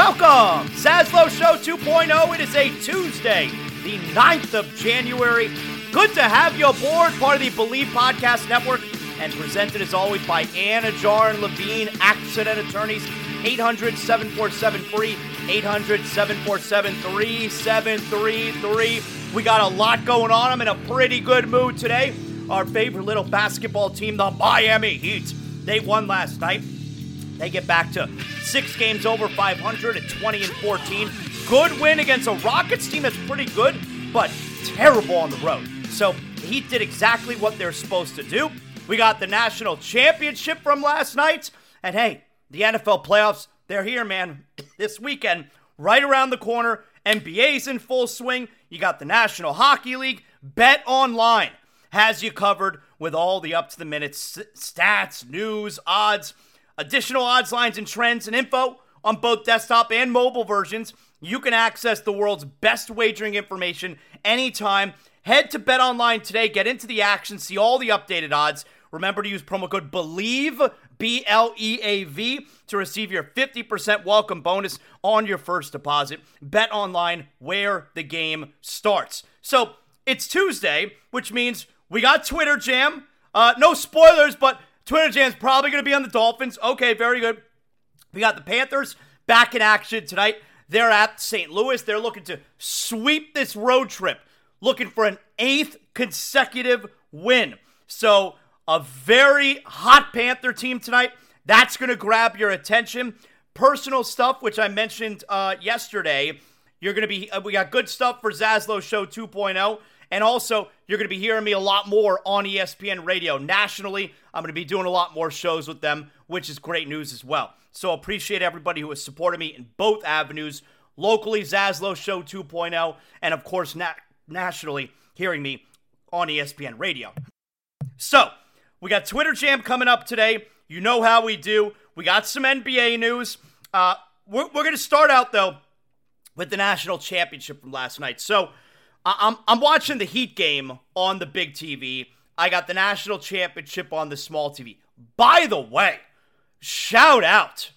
Welcome, Zaslow Show 2.0. It is a Tuesday, the 9th of January. Good to have you aboard, part of the Bleav Podcast Network, and presented as always by Anidjar and Levine, accident attorneys, 800 747 free, 800 747 3733. We got a lot going on. I'm in a pretty good mood today. Our favorite little basketball team, the Miami Heat, they won last night. They get back to six games over 500 at 20 and 14. Good win against a Rockets team that's pretty good, but terrible on the road. So the Heat did exactly what they're supposed to do. We got the national championship from last night. And hey, the NFL playoffs, they're here, man. This weekend, right around the corner. NBA's in full swing. You got the National Hockey League. Bet online has you covered with all the up to the minute stats, news, odds additional odds, lines, and trends and info on both desktop and mobile versions. You can access the world's best wagering information anytime. Head to Bet Online today, get into the action, see all the updated odds. Remember to use promo code BLEAV, B L E A V, to receive your 50% welcome bonus on your first deposit. Bet Online, where the game starts. So it's Tuesday, which means we got Twitter Jam. Uh, no spoilers, but Twitter Jam's probably going to be on the Dolphins. Okay, very good. We got the Panthers back in action tonight. They're at St. Louis. They're looking to sweep this road trip, looking for an eighth consecutive win. So, a very hot Panther team tonight. That's going to grab your attention. Personal stuff, which I mentioned uh, yesterday. You're going to be, uh, we got good stuff for Zaslow Show 2.0. And also, you're going to be hearing me a lot more on ESPN radio nationally. I'm going to be doing a lot more shows with them, which is great news as well. So appreciate everybody who has supported me in both avenues locally, Zaslow Show 2.0, and of course, na- nationally, hearing me on ESPN radio. So, we got Twitter Jam coming up today. You know how we do. We got some NBA news. Uh, we're, we're going to start out, though, with the national championship from last night. So, I'm I'm watching the Heat game on the big TV. I got the national championship on the small TV. By the way, shout out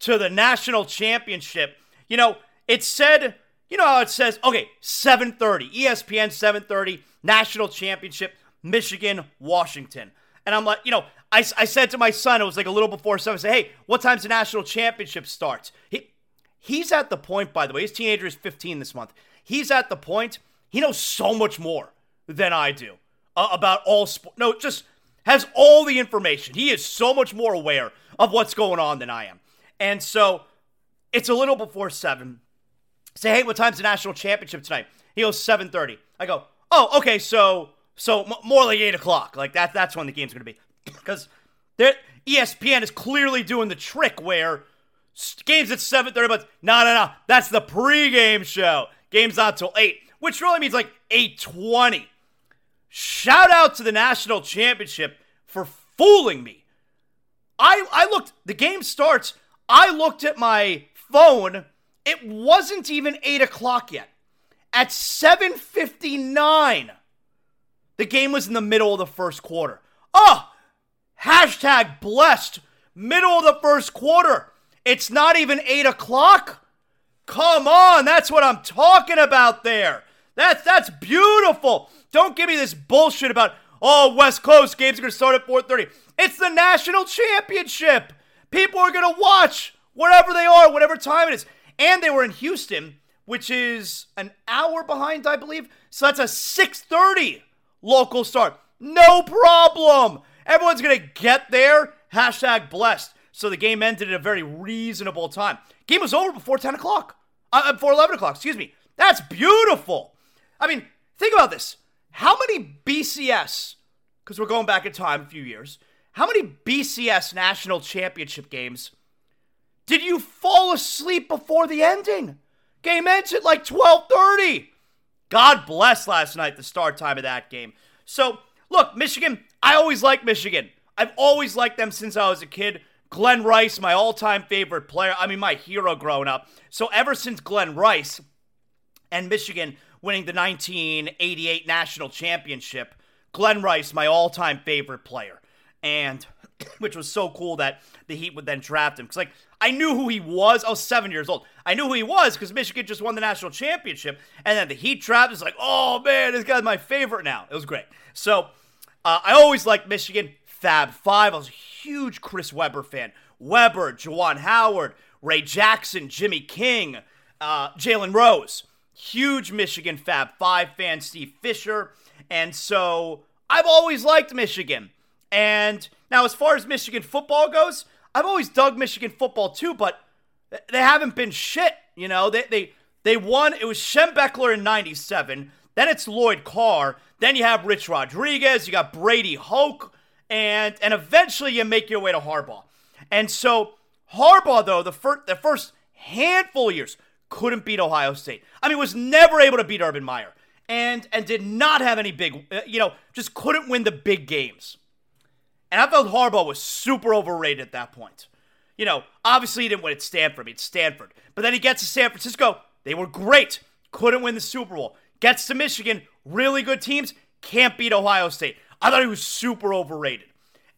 to the national championship. You know, it said, you know how it says, okay, 7:30, ESPN 7:30, national championship, Michigan, Washington. And I'm like, you know, I, I said to my son, it was like a little before seven, I said, hey, what time's the national championship starts? He, he's at the point, by the way, his teenager is 15 this month. He's at the point he knows so much more than I do uh, about all sport. No, just has all the information. He is so much more aware of what's going on than I am. And so it's a little before seven. Say, hey, what time's the national championship tonight? He goes seven thirty. I go, oh, okay, so so m- more like eight o'clock. Like that. That's when the game's going to be because ESPN is clearly doing the trick where games at seven thirty, but no, no, no. That's the pregame show. Game's not till eight which really means like 820. Shout out to the national championship for fooling me I, I looked, the game starts. I looked at my phone. It wasn't even 8 o'clock yet. At 7.59, the game was in the middle of the first quarter. Oh, hashtag blessed. Middle of the first quarter. It's not even 8 o'clock. Come on, that's what I'm talking about there. That's that's beautiful. Don't give me this bullshit about oh West Coast games are gonna start at 4:30. It's the national championship. People are gonna watch wherever they are, whatever time it is. And they were in Houston, which is an hour behind, I believe. So that's a 6:30 local start. No problem. Everyone's gonna get there. Hashtag blessed. So the game ended at a very reasonable time. Game was over before 10 o'clock. Uh, before 11 o'clock, excuse me. That's beautiful. I mean, think about this. How many BCS, because we're going back in time a few years, how many BCS national championship games did you fall asleep before the ending? Game ends at like 12:30. God bless last night the start time of that game. So, look, Michigan, I always liked Michigan. I've always liked them since I was a kid. Glen Rice, my all-time favorite player. I mean, my hero growing up. So ever since Glen Rice and Michigan winning the 1988 national championship, Glen Rice, my all-time favorite player, and which was so cool that the Heat would then draft him because like I knew who he was. I was seven years old. I knew who he was because Michigan just won the national championship, and then the Heat draft is like, oh man, this guy's my favorite now. It was great. So uh, I always liked Michigan. Fab Five. I was a huge Chris Webber fan. Webber, Juwan Howard, Ray Jackson, Jimmy King, uh, Jalen Rose. Huge Michigan Fab Five fan, Steve Fisher. And so I've always liked Michigan. And now, as far as Michigan football goes, I've always dug Michigan football too, but they haven't been shit. You know, they they they won. It was Schembechler in '97. Then it's Lloyd Carr. Then you have Rich Rodriguez. You got Brady Hoke and and eventually you make your way to Harbaugh. And so Harbaugh, though, the first the first handful of years couldn't beat Ohio State. I mean, was never able to beat Urban Meyer, and and did not have any big, uh, you know, just couldn't win the big games. And I felt Harbaugh was super overrated at that point. You know, obviously he didn't win at Stanford. It's Stanford, but then he gets to San Francisco. They were great. Couldn't win the Super Bowl. Gets to Michigan. Really good teams. Can't beat Ohio State. I thought he was super overrated.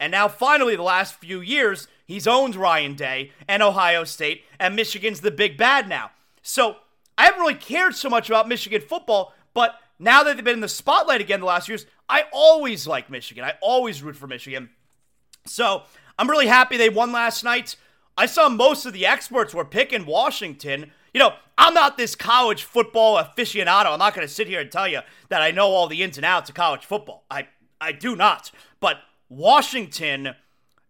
And now, finally, the last few years, he's owned Ryan Day and Ohio State, and Michigan's the big bad now. So I haven't really cared so much about Michigan football, but now that they've been in the spotlight again the last years, I always like Michigan. I always root for Michigan. So I'm really happy they won last night. I saw most of the experts were picking Washington. You know, I'm not this college football aficionado. I'm not going to sit here and tell you that I know all the ins and outs of college football. I I do not. But Washington,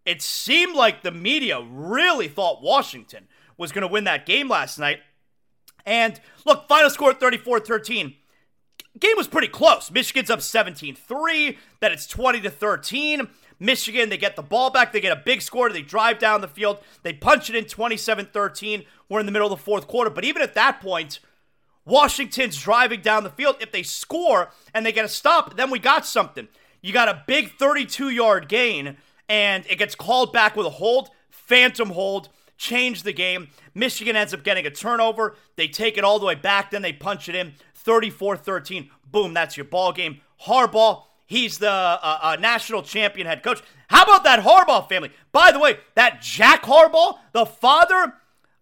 it seemed like the media really thought Washington was going to win that game last night. And look, final score 34 13. Game was pretty close. Michigan's up 17 3, then it's 20 to 13. Michigan, they get the ball back, they get a big score, they drive down the field, they punch it in 27 13. We're in the middle of the fourth quarter. But even at that point, Washington's driving down the field. If they score and they get a stop, then we got something. You got a big 32 yard gain, and it gets called back with a hold, phantom hold, change the game. Michigan ends up getting a turnover. They take it all the way back, then they punch it in 34 13. Boom, that's your ball game. Harbaugh, he's the uh, uh, national champion head coach. How about that Harbaugh family? By the way, that Jack Harbaugh, the father,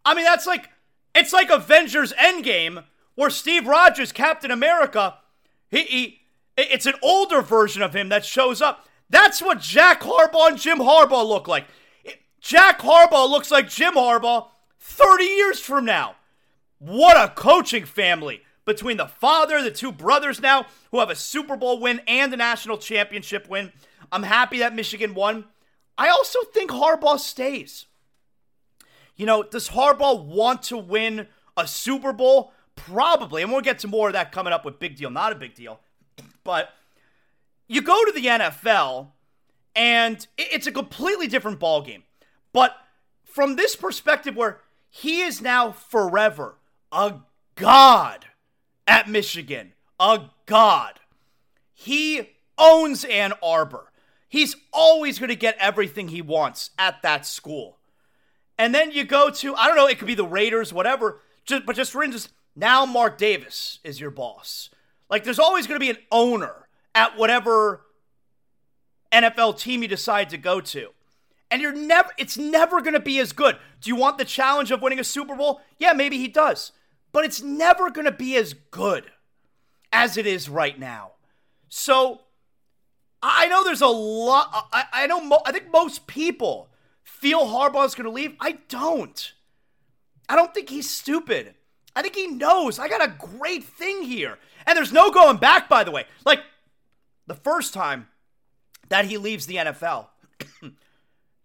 I mean, that's like, it's like Avengers Endgame where Steve Rogers, Captain America, he, he it's an older version of him that shows up. That's what Jack Harbaugh and Jim Harbaugh look like. Jack Harbaugh looks like Jim Harbaugh 30 years from now. What a coaching family between the father, the two brothers now who have a Super Bowl win and a national championship win. I'm happy that Michigan won. I also think Harbaugh stays. You know, does Harbaugh want to win a Super Bowl? Probably. And we'll get to more of that coming up with Big Deal, not a big deal. But you go to the NFL and it's a completely different ballgame. But from this perspective, where he is now forever a god at Michigan, a god. He owns Ann Arbor. He's always going to get everything he wants at that school. And then you go to, I don't know, it could be the Raiders, whatever. Just, but just for instance, now Mark Davis is your boss. Like there's always going to be an owner at whatever NFL team you decide to go to. And you're never it's never going to be as good. Do you want the challenge of winning a Super Bowl? Yeah, maybe he does. But it's never going to be as good as it is right now. So I know there's a lot I, I know mo- I think most people feel Harbaugh's going to leave. I don't. I don't think he's stupid. I think he knows I got a great thing here. And there's no going back, by the way. Like, the first time that he leaves the NFL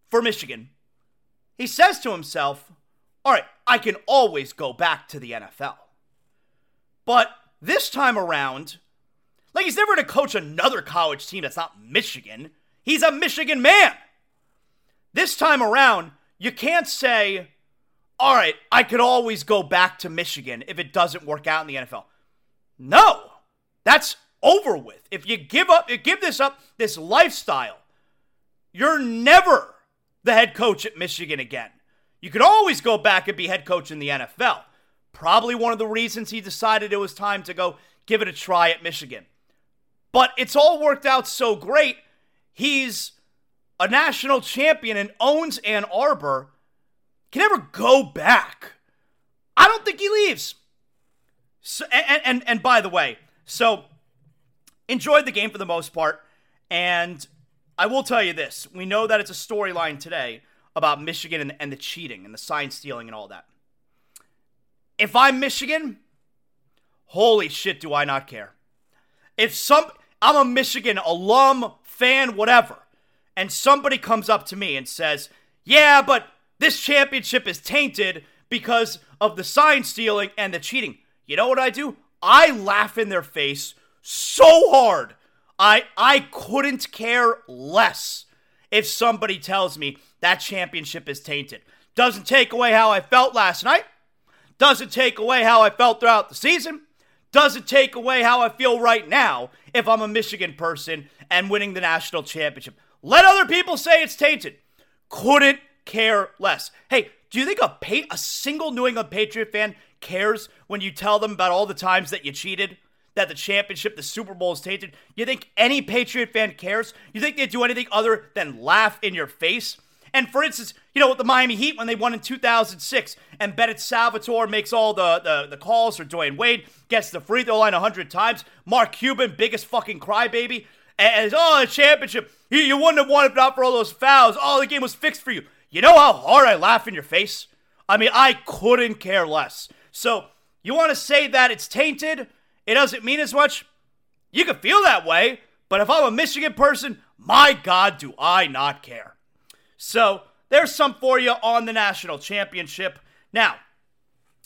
for Michigan, he says to himself, All right, I can always go back to the NFL. But this time around, like he's never going to coach another college team that's not Michigan. He's a Michigan man. This time around, you can't say, all right, I could always go back to Michigan if it doesn't work out in the NFL. No, that's over with. If you give up, you give this up, this lifestyle, you're never the head coach at Michigan again. You could always go back and be head coach in the NFL. Probably one of the reasons he decided it was time to go give it a try at Michigan. But it's all worked out so great. He's a national champion and owns Ann Arbor can never go back. I don't think he leaves. So, and, and, and by the way, so enjoyed the game for the most part. And I will tell you this we know that it's a storyline today about Michigan and, and the cheating and the sign stealing and all that. If I'm Michigan, holy shit, do I not care. If some, I'm a Michigan alum, fan, whatever, and somebody comes up to me and says, yeah, but this championship is tainted because of the sign stealing and the cheating. You know what I do? I laugh in their face so hard. I I couldn't care less if somebody tells me that championship is tainted. Doesn't take away how I felt last night. Doesn't take away how I felt throughout the season. Doesn't take away how I feel right now if I'm a Michigan person and winning the national championship. Let other people say it's tainted. Couldn't care less. Hey, do you think a pa- a single New England Patriot fan cares when you tell them about all the times that you cheated? That the championship, the Super Bowl is tainted? You think any Patriot fan cares? You think they do anything other than laugh in your face? And for instance, you know, with the Miami Heat when they won in 2006, and Bennett Salvatore makes all the, the, the calls, or Dwyane Wade gets the free throw line 100 times. Mark Cuban, biggest fucking crybaby. And, oh, the championship. You, you wouldn't have won if not for all those fouls. Oh, the game was fixed for you. You know how hard I laugh in your face? I mean, I couldn't care less. So, you want to say that it's tainted? It doesn't mean as much? You can feel that way, but if I'm a Michigan person, my God, do I not care. So, there's some for you on the national championship. Now,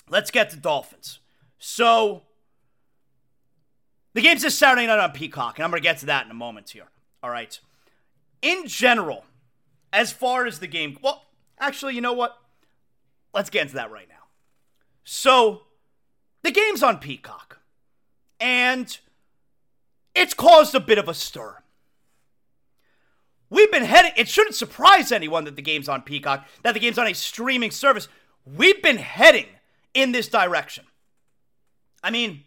let's get to Dolphins. So, the game's this Saturday night on Peacock, and I'm going to get to that in a moment here. All right. In general, as far as the game, well, actually, you know what? Let's get into that right now. So, the game's on Peacock, and it's caused a bit of a stir. We've been heading, it shouldn't surprise anyone that the game's on Peacock, that the game's on a streaming service. We've been heading in this direction. I mean,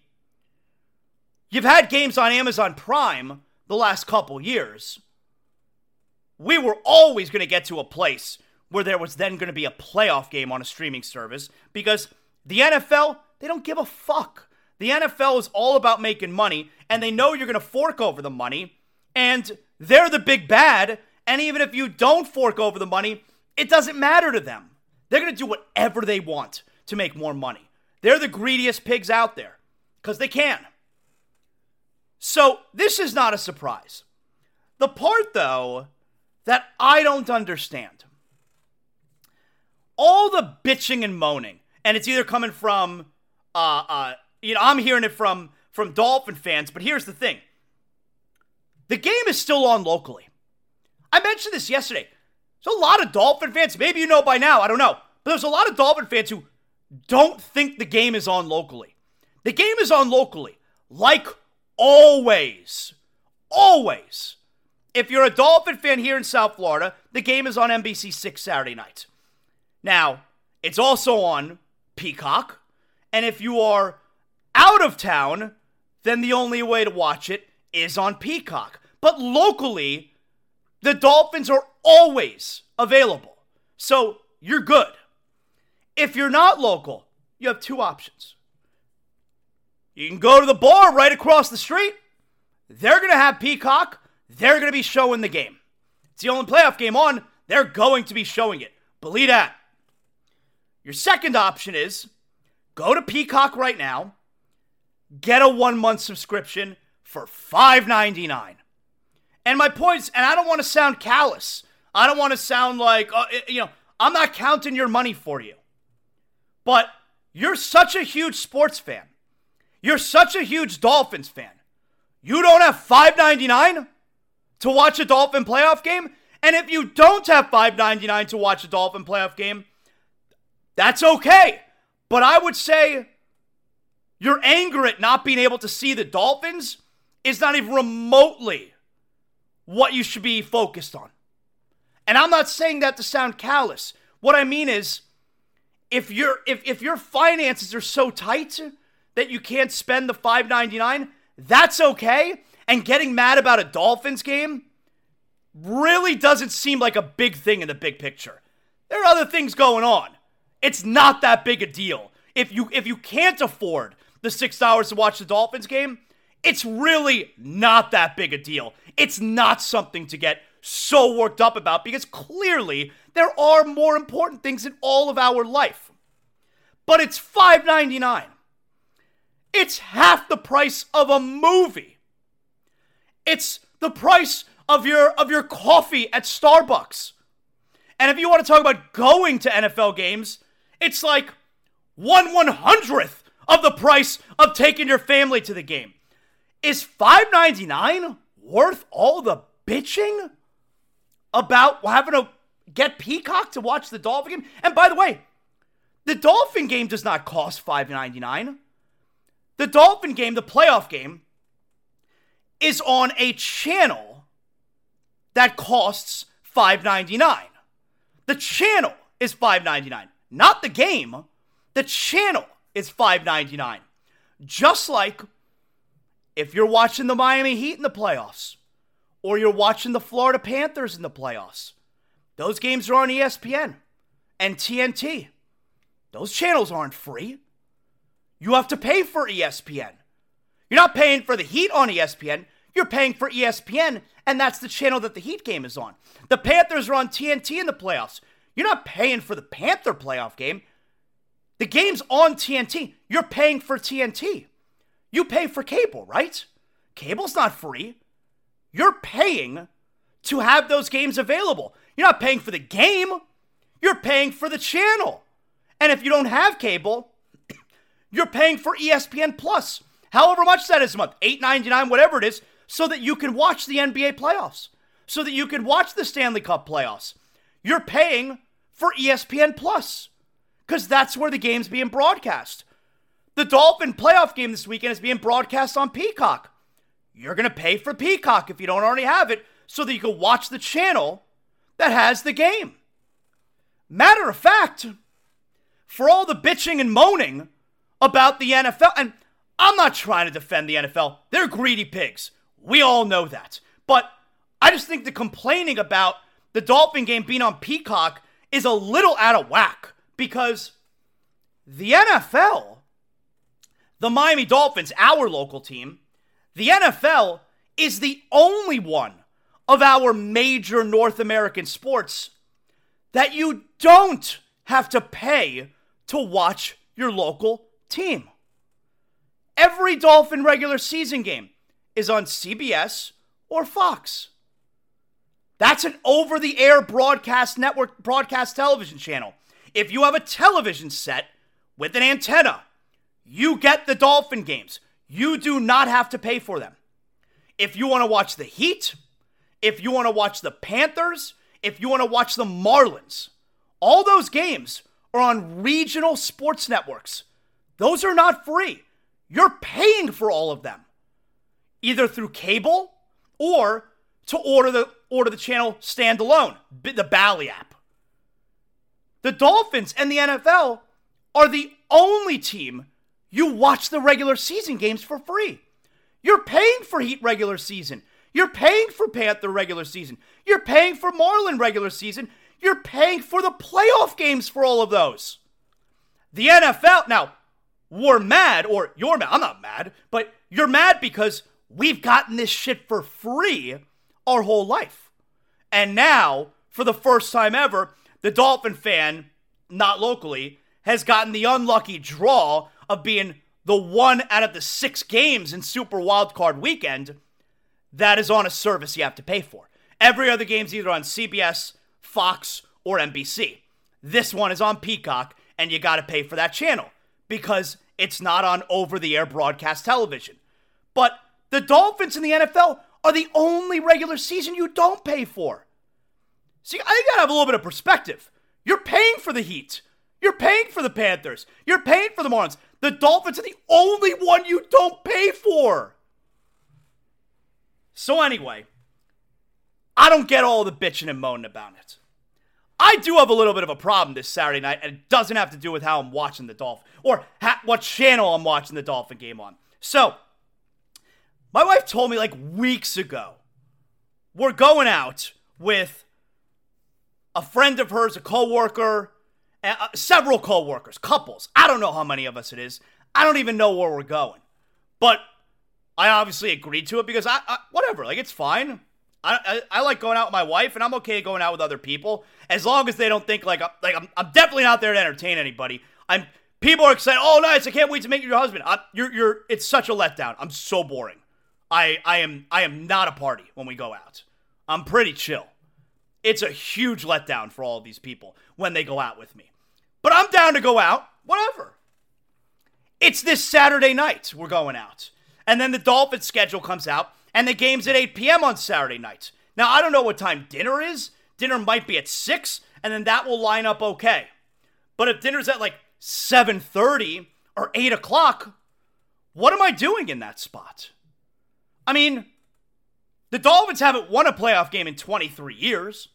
you've had games on Amazon Prime the last couple years we were always going to get to a place where there was then going to be a playoff game on a streaming service because the NFL, they don't give a fuck. The NFL is all about making money, and they know you're going to fork over the money, and they're the big bad. And even if you don't fork over the money, it doesn't matter to them. They're going to do whatever they want to make more money. They're the greediest pigs out there because they can. So this is not a surprise. The part, though, that I don't understand. All the bitching and moaning, and it's either coming from, uh, uh, you know, I'm hearing it from from Dolphin fans, but here's the thing: the game is still on locally. I mentioned this yesterday. There's a lot of Dolphin fans. Maybe you know by now. I don't know, but there's a lot of Dolphin fans who don't think the game is on locally. The game is on locally, like always, always. if you're a Dolphin fan here in South Florida, the game is on NBC6 Saturday night. Now, it's also on Peacock. And if you are out of town, then the only way to watch it is on Peacock. But locally, the Dolphins are always available. So you're good. If you're not local, you have two options. You can go to the bar right across the street. They're going to have Peacock. They're going to be showing the game. It's the only playoff game on. They're going to be showing it. Believe that. Your second option is go to Peacock right now, get a one month subscription for $5.99. And my point is, and I don't want to sound callous. I don't want to sound like, uh, you know, I'm not counting your money for you. But you're such a huge sports fan. You're such a huge Dolphins fan. You don't have 5.99 to watch a Dolphin playoff game? And if you don't have 5.99 to watch a Dolphin playoff game, that's okay. But I would say your anger at not being able to see the Dolphins is not even remotely what you should be focused on. And I'm not saying that to sound callous. What I mean is if your if if your finances are so tight that you can't spend the 5.99, that's okay. And getting mad about a Dolphins game really doesn't seem like a big thing in the big picture. There are other things going on. It's not that big a deal. If you if you can't afford the 6 hours to watch the Dolphins game, it's really not that big a deal. It's not something to get so worked up about because clearly there are more important things in all of our life. But it's $5.99. It's half the price of a movie. It's the price of your of your coffee at Starbucks. And if you want to talk about going to NFL games, it's like one one hundredth of the price of taking your family to the game. Is five ninety nine worth all the bitching about having to get Peacock to watch the Dolphin game? And by the way, the Dolphin game does not cost five ninety nine. The Dolphin game, the playoff game, is on a channel that costs $5.99. The channel is $5.99, not the game. The channel is $5.99. Just like if you're watching the Miami Heat in the playoffs or you're watching the Florida Panthers in the playoffs, those games are on ESPN and TNT. Those channels aren't free. You have to pay for ESPN. You're not paying for the Heat on ESPN. You're paying for ESPN, and that's the channel that the Heat game is on. The Panthers are on TNT in the playoffs. You're not paying for the Panther playoff game. The game's on TNT. You're paying for TNT. You pay for cable, right? Cable's not free. You're paying to have those games available. You're not paying for the game, you're paying for the channel. And if you don't have cable, you're paying for ESPN Plus, however much that is a month, $8.99, whatever it is, so that you can watch the NBA playoffs, so that you can watch the Stanley Cup playoffs. You're paying for ESPN Plus because that's where the game's being broadcast. The Dolphin playoff game this weekend is being broadcast on Peacock. You're going to pay for Peacock if you don't already have it so that you can watch the channel that has the game. Matter of fact, for all the bitching and moaning about the NFL, and I'm not trying to defend the NFL, they're greedy pigs. We all know that. But I just think the complaining about the Dolphin game being on Peacock is a little out of whack because the NFL, the Miami Dolphins, our local team, the NFL is the only one of our major North American sports that you don't have to pay to watch your local team. Every Dolphin regular season game is on CBS or Fox. That's an over the air broadcast network, broadcast television channel. If you have a television set with an antenna, you get the Dolphin games. You do not have to pay for them. If you want to watch the Heat, if you want to watch the Panthers, if you want to watch the Marlins, all those games are on regional sports networks. Those are not free. You're paying for all of them, either through cable or to order the order the channel standalone, the Bally app. The Dolphins and the NFL are the only team you watch the regular season games for free. You're paying for Heat regular season. You're paying for Panther regular season. You're paying for Marlin regular season. You're paying for the playoff games for all of those. The NFL, now, we're mad, or you're mad. I'm not mad, but you're mad because we've gotten this shit for free our whole life. And now, for the first time ever, the Dolphin fan, not locally, has gotten the unlucky draw of being the one out of the six games in Super Wildcard Weekend that is on a service you have to pay for. Every other game's either on CBS, Fox, or NBC. This one is on Peacock, and you got to pay for that channel because it's not on over the air broadcast television. But the Dolphins in the NFL are the only regular season you don't pay for. See, I think gotta have a little bit of perspective. You're paying for the Heat. You're paying for the Panthers. You're paying for the Marlins. The Dolphins are the only one you don't pay for. So, anyway, I don't get all the bitching and moaning about it. I do have a little bit of a problem this Saturday night, and it doesn't have to do with how I'm watching the Dolphin or ha- what channel I'm watching the Dolphin game on. So, my wife told me like weeks ago, we're going out with a friend of hers, a coworker, uh, several coworkers, couples. I don't know how many of us it is. I don't even know where we're going. But I obviously agreed to it because I, I whatever, like it's fine. I, I, I, like going out with my wife, and I'm okay going out with other people as long as they don't think like like I'm, I'm definitely not there to entertain anybody. I'm people are excited. Oh, nice! I can't wait to meet your husband. I, you're you're. It's such a letdown. I'm so boring. I I am I am not a party when we go out. I'm pretty chill. It's a huge letdown for all of these people when they go out with me. But I'm down to go out, whatever. It's this Saturday night we're going out. And then the Dolphins schedule comes out and the game's at 8 p.m. on Saturday night. Now, I don't know what time dinner is. Dinner might be at 6 and then that will line up okay. But if dinner's at like 7:30 or 8 o'clock, what am I doing in that spot? I mean, the Dolphins haven't won a playoff game in 23 years.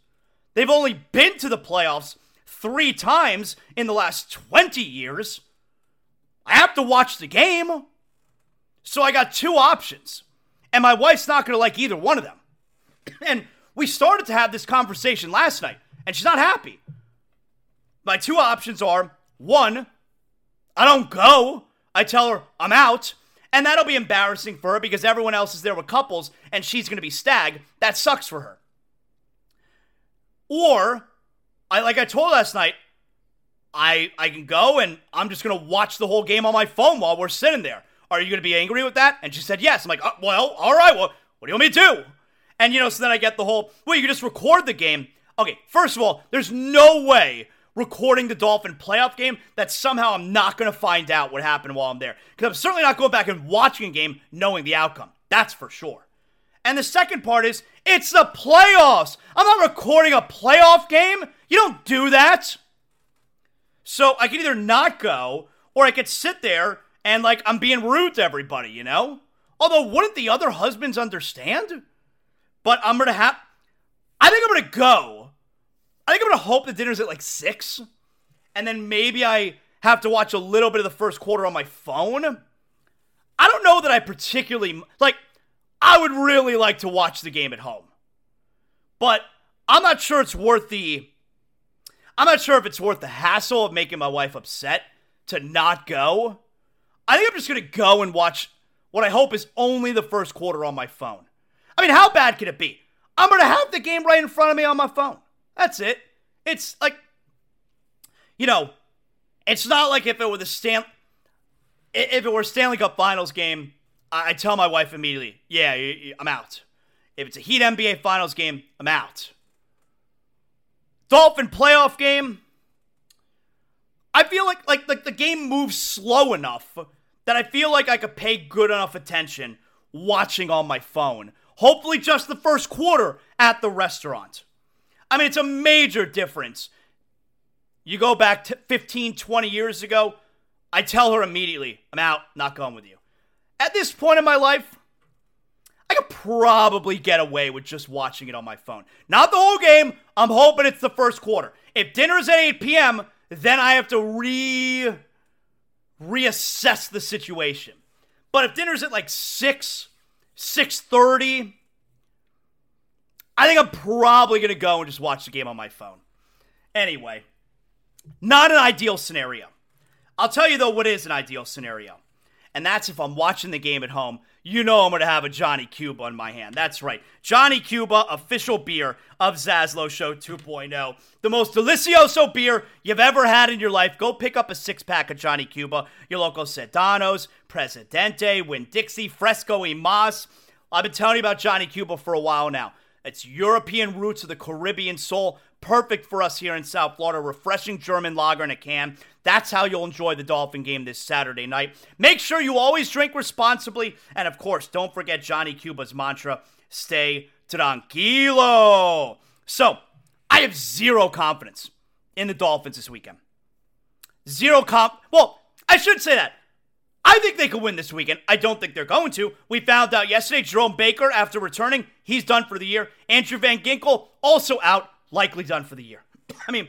They've only been to the playoffs three times in the last 20 years. I have to watch the game. So I got two options. And my wife's not going to like either one of them. And we started to have this conversation last night, and she's not happy. My two options are one, I don't go. I tell her I'm out. And that'll be embarrassing for her because everyone else is there with couples and she's going to be stag. That sucks for her. Or, I like I told last night, I I can go and I'm just to watch the whole game on my phone while we're sitting there. Are you to be angry with that? And she said yes. I'm like, oh, well, all right. Well, what do you want me to do? And you know, so then I get the whole, well, you can just record the game. Okay, first of all, there's no way recording the Dolphin playoff game that somehow I'm not to find out what happened while I'm there. Because I'm certainly not going back and watching a game knowing the outcome. That's for sure. And the second part is, it's the playoffs. I'm not recording a playoff game. You don't do that. So I can either not go, or I could sit there and like I'm being rude to everybody, you know? Although, wouldn't the other husbands understand? But I'm gonna have. I think I'm gonna go I think I'm gonna hope the dinner's at like six, and then maybe I have to watch a little bit of the first quarter on my phone. I don't know that I particularly like. I would really like to watch the game at home, but I'm not sure it's worth the. I'm not sure if it's worth the hassle of making my wife upset to not go. I think I'm just gonna go and watch what I hope is only the first quarter on my phone. I mean, how bad could it be? I'm gonna have the game right in front of me on my phone. That's it. It's like, you know, it's not like if it were the Stan, if it were Stanley Cup Finals game, I tell my wife immediately, yeah, I'm out. If it's a Heat NBA Finals game, I'm out. Dolphin playoff game. I feel like like like the game moves slow enough that I feel like I could pay good enough attention watching on my phone. Hopefully, just the first quarter at the restaurant. I mean, it's a major difference. You go back to 15, 20 years ago, I tell her immediately, I'm out, not going with you. At this point in my life, I could probably get away with just watching it on my phone. Not the whole game. I'm hoping it's the first quarter. If dinner's at 8 p.m., then I have to re reassess the situation. But if dinner's at like 6, 6:30, I think I'm probably going to go and just watch the game on my phone. Anyway, not an ideal scenario. I'll tell you though what is an ideal scenario. And that's if I'm watching the game at home, you know I'm going to have a Johnny Cuba in my hand. That's right. Johnny Cuba, official beer of Zaslow Show 2.0. The most delicioso beer you've ever had in your life. Go pick up a six pack of Johnny Cuba, your local Sedanos, Presidente, Winn-Dixie, Fresco y Mas. I've been telling you about Johnny Cuba for a while now. It's European roots of the Caribbean soul, perfect for us here in South Florida. Refreshing German lager in a can. That's how you'll enjoy the Dolphin game this Saturday night. Make sure you always drink responsibly. And of course, don't forget Johnny Cuba's mantra stay tranquilo. So, I have zero confidence in the Dolphins this weekend. Zero comp. Well, I should say that. I think they could win this weekend. I don't think they're going to. We found out yesterday Jerome Baker, after returning, he's done for the year. Andrew Van Ginkel, also out, likely done for the year. I mean,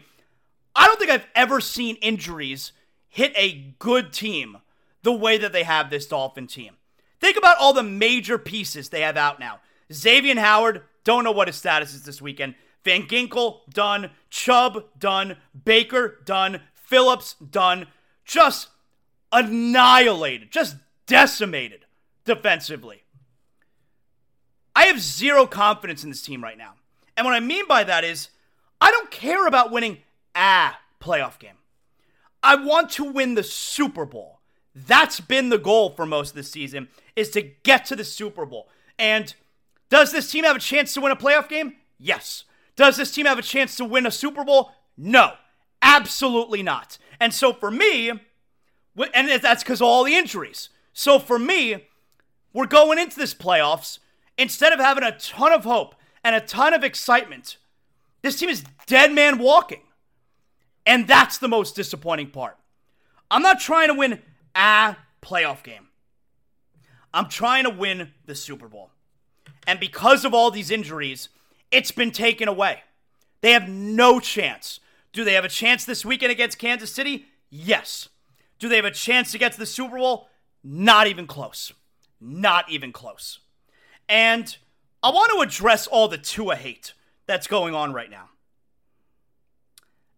I don't think I've ever seen injuries hit a good team the way that they have this Dolphin team. Think about all the major pieces they have out now. Xavier Howard, don't know what his status is this weekend. Van Ginkel, done. Chubb, done. Baker, done. Phillips, done. Just annihilated, just decimated defensively. I have zero confidence in this team right now. And what I mean by that is, I don't care about winning a playoff game. I want to win the Super Bowl. That's been the goal for most of the season is to get to the Super Bowl. And does this team have a chance to win a playoff game? Yes. Does this team have a chance to win a Super Bowl? No. Absolutely not. And so for me, and that's because of all the injuries. So for me, we're going into this playoffs instead of having a ton of hope and a ton of excitement. This team is dead man walking. And that's the most disappointing part. I'm not trying to win a playoff game. I'm trying to win the Super Bowl. And because of all these injuries, it's been taken away. They have no chance. Do they have a chance this weekend against Kansas City? Yes. Do they have a chance to get to the Super Bowl? Not even close. Not even close. And I want to address all the Tua hate that's going on right now.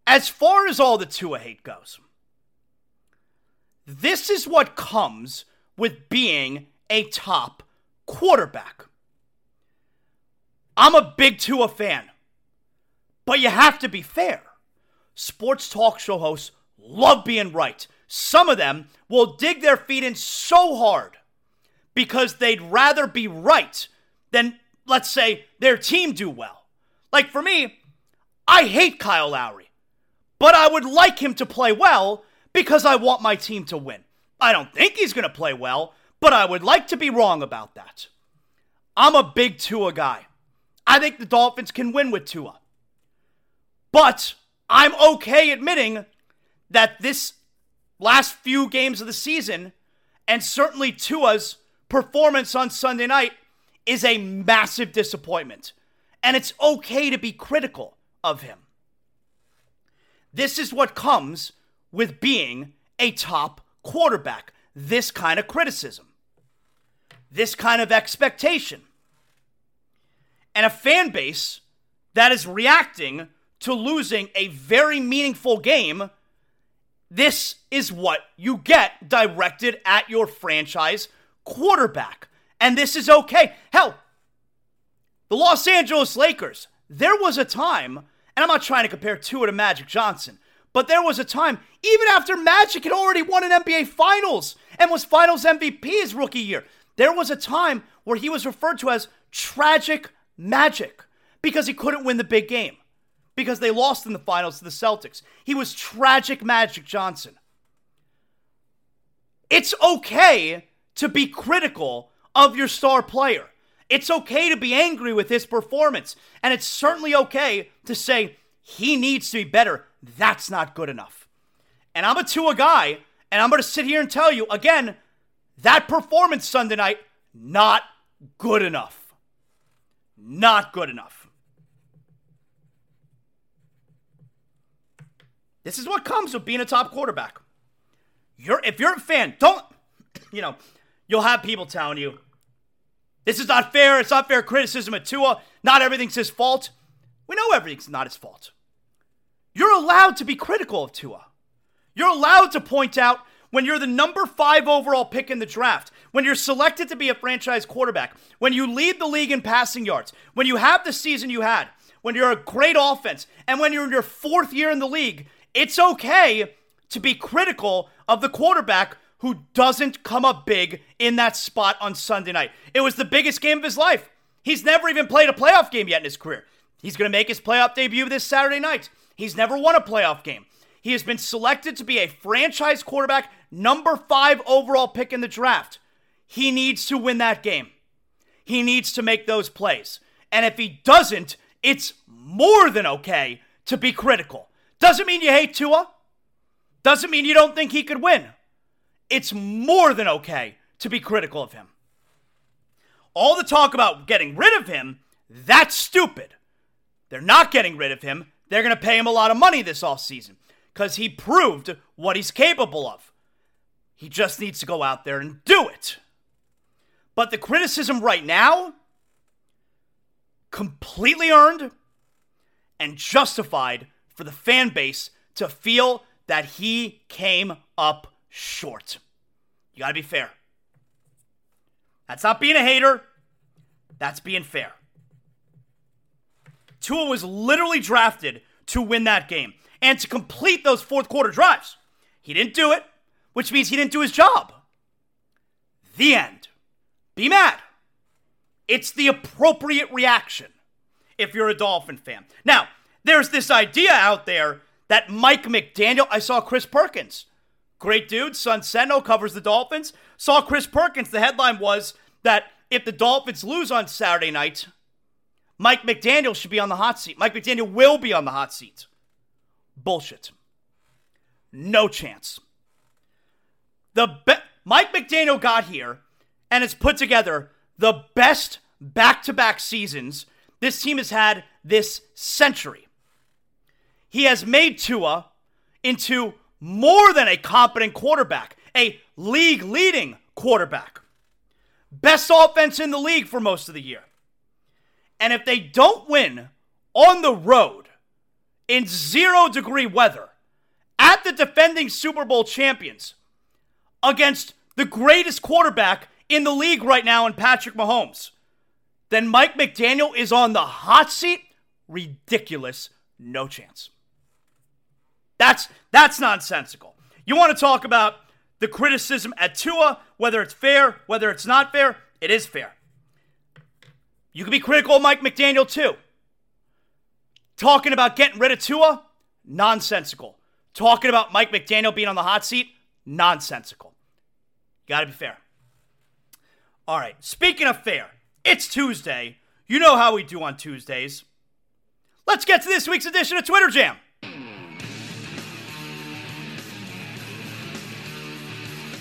As far as all the Tua hate goes, this is what comes with being a top quarterback. I'm a big Tua fan, but you have to be fair. Sports talk show hosts love being right. Some of them will dig their feet in so hard because they'd rather be right than, let's say, their team do well. Like for me, I hate Kyle Lowry, but I would like him to play well because I want my team to win. I don't think he's going to play well, but I would like to be wrong about that. I'm a big Tua guy. I think the Dolphins can win with Tua. But I'm okay admitting that this last few games of the season, and certainly Tua's performance on Sunday night is a massive disappointment. And it's okay to be critical of him. This is what comes with being a top quarterback. This kind of criticism, this kind of expectation, and a fan base that is reacting to losing a very meaningful game this is what you get directed at your franchise quarterback. And this is okay. Hell, the Los Angeles Lakers, there was a time, and I'm not trying to compare Tua to Magic Johnson, but there was a time, even after Magic had already won an NBA Finals and was Finals MVP his rookie year, there was a time where he was referred to as tragic magic because he couldn't win the big game because they lost in the finals to the Celtics. He was tragic Magic Johnson. It's okay to be critical of your star player. It's okay to be angry with his performance. And it's certainly okay to say he needs to be better. That's not good enough. And I'm a Tua guy, and I'm going to sit here and tell you again that performance Sunday night, not good enough. Not good enough. This is what comes with being a top quarterback. You're if you're a fan, don't you know, you'll have people telling you this is not fair, it's not fair criticism of Tua, not everything's his fault. We know everything's not his fault. You're allowed to be critical of Tua. You're allowed to point out when you're the number five overall pick in the draft, when you're selected to be a franchise quarterback, when you lead the league in passing yards, when you have the season you had, when you're a great offense, and when you're in your fourth year in the league, it's okay to be critical of the quarterback who doesn't come up big in that spot on Sunday night. It was the biggest game of his life. He's never even played a playoff game yet in his career. He's going to make his playoff debut this Saturday night. He's never won a playoff game. He has been selected to be a franchise quarterback, number five overall pick in the draft. He needs to win that game. He needs to make those plays. And if he doesn't, it's more than okay to be critical. Doesn't mean you hate Tua. Doesn't mean you don't think he could win. It's more than okay to be critical of him. All the talk about getting rid of him, that's stupid. They're not getting rid of him. They're going to pay him a lot of money this offseason because he proved what he's capable of. He just needs to go out there and do it. But the criticism right now, completely earned and justified for the fan base to feel that he came up short. You got to be fair. That's not being a hater, that's being fair. Tua was literally drafted to win that game and to complete those fourth quarter drives. He didn't do it, which means he didn't do his job. The end. Be mad. It's the appropriate reaction if you're a Dolphin fan. Now, there's this idea out there that Mike McDaniel, I saw Chris Perkins, great dude, Sun Sentinel covers the Dolphins, saw Chris Perkins. The headline was that if the Dolphins lose on Saturday night, Mike McDaniel should be on the hot seat. Mike McDaniel will be on the hot seat. Bullshit. No chance. The be- Mike McDaniel got here and has put together the best back-to-back seasons this team has had this century. He has made Tua into more than a competent quarterback, a league leading quarterback. Best offense in the league for most of the year. And if they don't win on the road in zero degree weather at the defending Super Bowl champions against the greatest quarterback in the league right now in Patrick Mahomes, then Mike McDaniel is on the hot seat. Ridiculous. No chance. That's that's nonsensical. You want to talk about the criticism at Tua, whether it's fair, whether it's not fair, it is fair. You can be critical of Mike McDaniel too. Talking about getting rid of Tua, nonsensical. Talking about Mike McDaniel being on the hot seat, nonsensical. Got to be fair. All right, speaking of fair, it's Tuesday. You know how we do on Tuesdays. Let's get to this week's edition of Twitter Jam.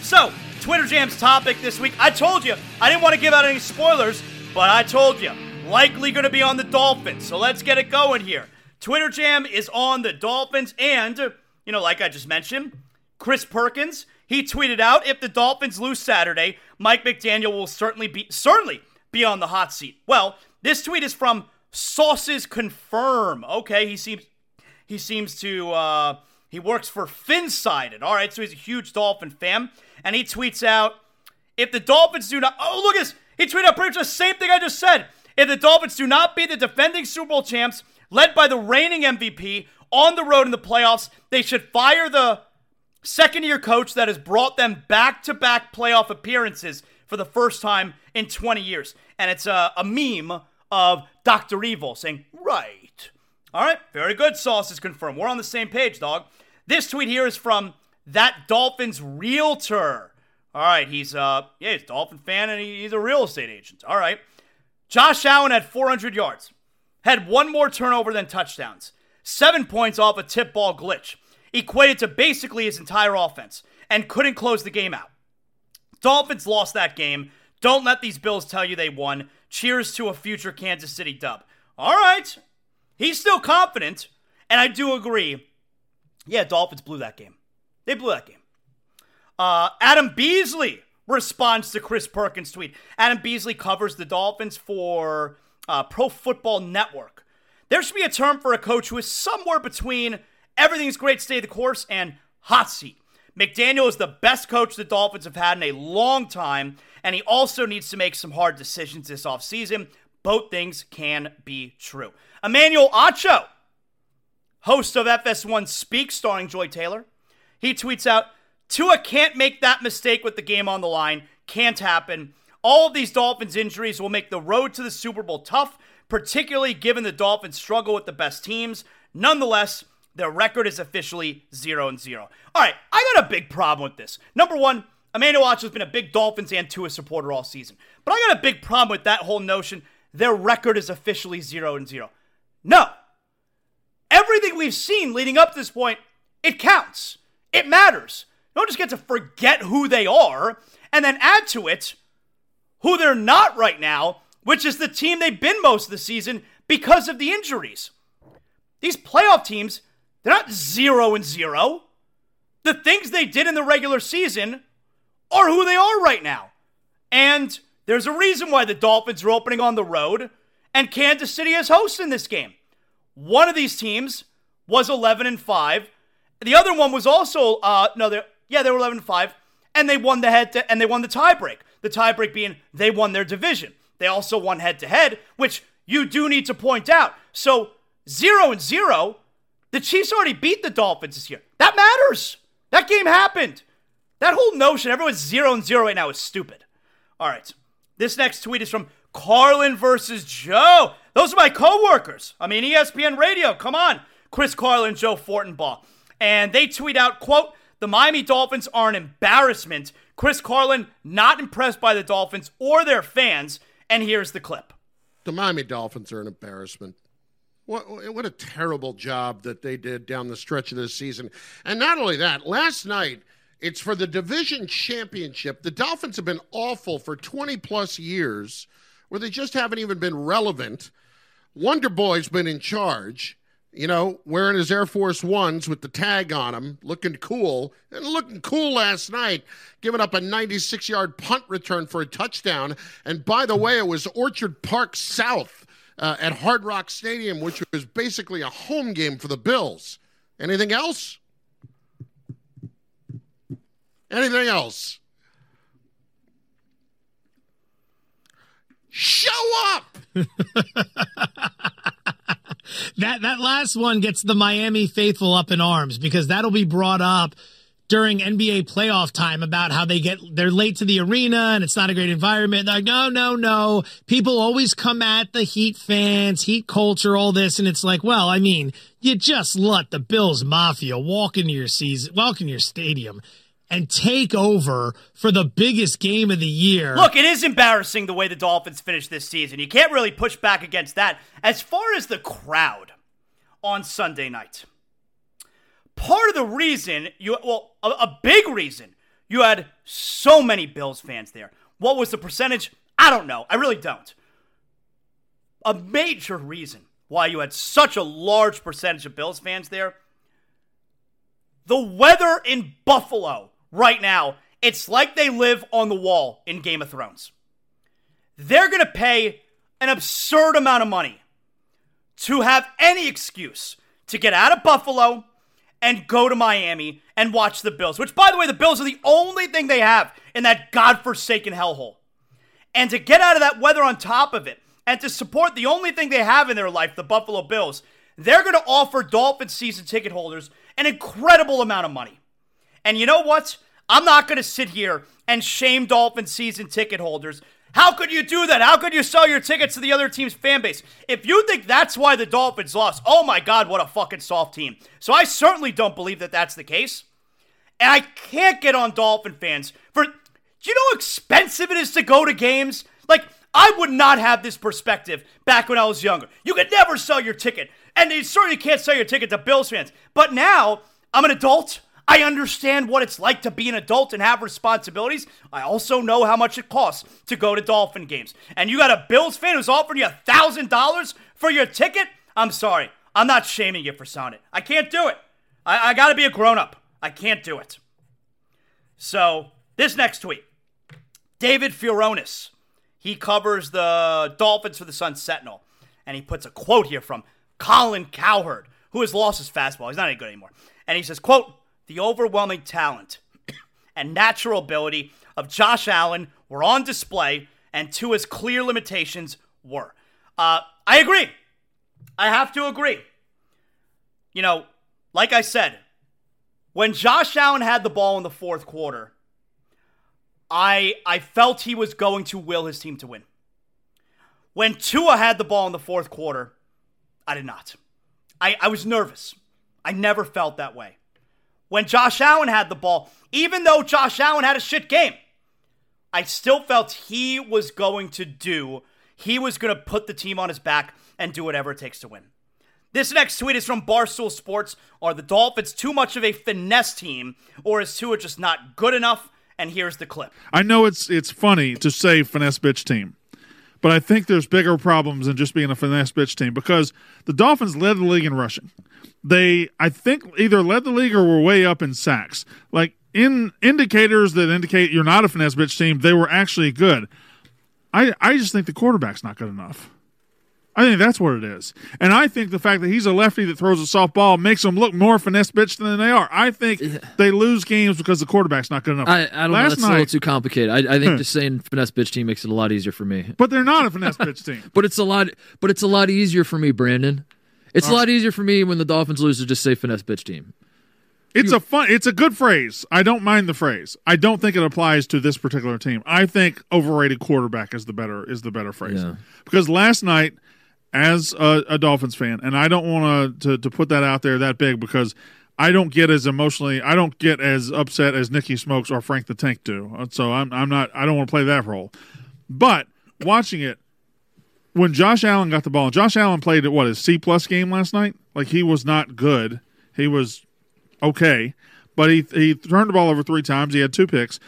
So, Twitter Jam's topic this week. I told you, I didn't want to give out any spoilers, but I told you, likely going to be on the Dolphins. So let's get it going here. Twitter Jam is on the Dolphins, and, you know, like I just mentioned, Chris Perkins, he tweeted out if the Dolphins lose Saturday, Mike McDaniel will certainly be certainly be on the hot seat. Well, this tweet is from Sources Confirm. Okay, he seems he seems to uh, he works for FanSided. All right, so he's a huge Dolphin fan, and he tweets out if the Dolphins do not. Oh, look at this. He tweeted out pretty much the same thing I just said. If the Dolphins do not beat the defending Super Bowl champs, led by the reigning MVP, on the road in the playoffs, they should fire the second year coach that has brought them back to back playoff appearances for the first time in 20 years. And it's a, a meme of Dr. Evil saying, right. All right, very good. Sources Confirm. We're on the same page, dog. This tweet here is from that Dolphins realtor. All right, he's uh yeah, he's a Dolphin fan and he's a real estate agent. All right. Josh Allen had 400 yards, had one more turnover than touchdowns, seven points off a tip ball glitch, equated to basically his entire offense, and couldn't close the game out. Dolphins lost that game Don't let these Bills tell you they won. Cheers to a future Kansas City dub. All right. He's still confident. And I do agree. Yeah, Dolphins blew that game. They blew that game. Uh, Adam Beasley responds to Chris Perkins' tweet. Adam Beasley covers the Dolphins for uh, Pro Football Network. There should be a term for a coach who is somewhere between everything's great, stay the course, and hot seat. McDaniel is the best coach the Dolphins have had in a long time, and he also needs to make some hard decisions this offseason. Both things can be true. Emmanuel Acho, host of FS1 Speak, starring Joy Taylor, he tweets out Tua can't make that mistake with the game on the line. Can't happen. All of these Dolphins injuries will make the road to the Super Bowl tough, particularly given the Dolphins struggle with the best teams. Nonetheless, their record is officially 0 and 0. All right, I got a big problem with this. Number one, Emmanuel Acho has been a big Dolphins and Tua supporter all season. But I got a big problem with that whole notion their record is officially 0 and 0. No. Everything we've seen leading up to this point, it counts. It matters. You don't just get to forget who they are and then add to it who they're not right now, which is the team they've been most of the season because of the injuries. These playoff teams, they're not zero and zero. The things they did in the regular season are who they are right now. And there's a reason why the Dolphins are opening on the road and Kansas City is hosting this game. One of these teams was 11 and 5. The other one was also uh no, they yeah, they were 11 and 5 and they won the head to, and they won the tiebreak. The tiebreak being they won their division. They also won head to head, which you do need to point out. So, 0 and 0, the Chiefs already beat the Dolphins this year. That matters. That game happened. That whole notion, everyone's 0 and 0 right now, is stupid. All right. This next tweet is from Carlin versus Joe. Those are my coworkers. I mean, ESPN Radio. Come on. Chris Carlin, Joe Fortenbaugh. And they tweet out, quote, the Miami Dolphins are an embarrassment. Chris Carlin, not impressed by the Dolphins or their fans. And here's the clip. The Miami Dolphins are an embarrassment. What, what a terrible job that they did down the stretch of this season. And not only that, last night, it's for the division championship. The Dolphins have been awful for 20 plus years, where they just haven't even been relevant. Wonder Boy's been in charge, you know, wearing his Air Force Ones with the tag on him, looking cool, and looking cool last night, giving up a 96 yard punt return for a touchdown. And by the way, it was Orchard Park South uh, at Hard Rock Stadium, which was basically a home game for the Bills. Anything else? Anything else? Show up. that that last one gets the Miami faithful up in arms because that'll be brought up during NBA playoff time about how they get they're late to the arena and it's not a great environment. They're like, no, no, no. People always come at the Heat fans, Heat culture, all this, and it's like, well, I mean, you just let the Bills Mafia walk into your season, walk into your stadium and take over for the biggest game of the year. Look, it is embarrassing the way the Dolphins finished this season. You can't really push back against that. As far as the crowd on Sunday night, part of the reason you, well, a, a big reason you had so many Bills fans there. What was the percentage? I don't know. I really don't. A major reason why you had such a large percentage of Bills fans there the weather in Buffalo right now, it's like they live on the wall in Game of Thrones. They're going to pay an absurd amount of money to have any excuse to get out of Buffalo and go to Miami and watch the Bills, which, by the way, the Bills are the only thing they have in that godforsaken hellhole. And to get out of that weather on top of it and to support the only thing they have in their life, the Buffalo Bills, they're going to offer Dolphins season ticket holders an incredible amount of money. And you know what? I'm not going to sit here and shame Dolphin season ticket holders. How could you do that? How could you sell your tickets to the other team's fan base? If you think that's why the Dolphins lost, oh my God, what a fucking soft team. So I certainly don't believe that that's the case. And I can't get on Dolphin fans for. Do you know how expensive it is to go to games? Like, I would not have this perspective back when I was younger. You could never sell your ticket. And you certainly can't sell your ticket to Bills fans. But now, I'm an adult. I understand what it's like to be an adult and have responsibilities. I also know how much it costs to go to Dolphin games. And you got a Bills fan who's offering you a $1,000 for your ticket? I'm sorry. I'm not shaming you for it. I can't do it. I, I got to be a grown up. I can't do it. So, this next tweet David Furones. He covers the Dolphins for the Sun Sentinel. And he puts a quote here from Colin Cowherd, who has lost his fastball. He's not any good anymore. And he says, quote, the overwhelming talent and natural ability of Josh Allen were on display, and Tua's clear limitations were. Uh, I agree. I have to agree. You know, like I said, when Josh Allen had the ball in the fourth quarter, I I felt he was going to will his team to win. When Tua had the ball in the fourth quarter, I did not. I, I was nervous. I never felt that way when Josh Allen had the ball, even though Josh Allen had a shit game. I still felt he was going to do, he was going to put the team on his back and do whatever it takes to win. This next tweet is from Barstool Sports. Are the Dolphins too much of a finesse team, or is Tua just not good enough? And here's the clip. I know it's it's funny to say finesse bitch team, but I think there's bigger problems than just being a finesse bitch team because the Dolphins led the league in rushing they I think either led the league or were way up in sacks. Like in indicators that indicate you're not a finesse bitch team, they were actually good. I I just think the quarterback's not good enough. I think that's what it is. And I think the fact that he's a lefty that throws a softball makes them look more finesse bitch than they are. I think yeah. they lose games because the quarterback's not good enough. I, I don't Last know. That's night, a little too complicated. I, I think just saying finesse bitch team makes it a lot easier for me. But they're not a finesse bitch team. but it's a lot. But it's a lot easier for me, Brandon. It's a lot easier for me when the Dolphins lose to just say finesse bitch team. It's a fun. It's a good phrase. I don't mind the phrase. I don't think it applies to this particular team. I think overrated quarterback is the better is the better phrase. Yeah. Because last night, as a, a Dolphins fan, and I don't want to to put that out there that big because I don't get as emotionally. I don't get as upset as Nikki Smokes or Frank the Tank do. Uh, so I'm I'm not. I don't want to play that role. But watching it, when Josh Allen got the ball, Josh Allen played at what his C plus game last night. Like he was not good. He was okay, but he he turned the ball over three times. He had two picks,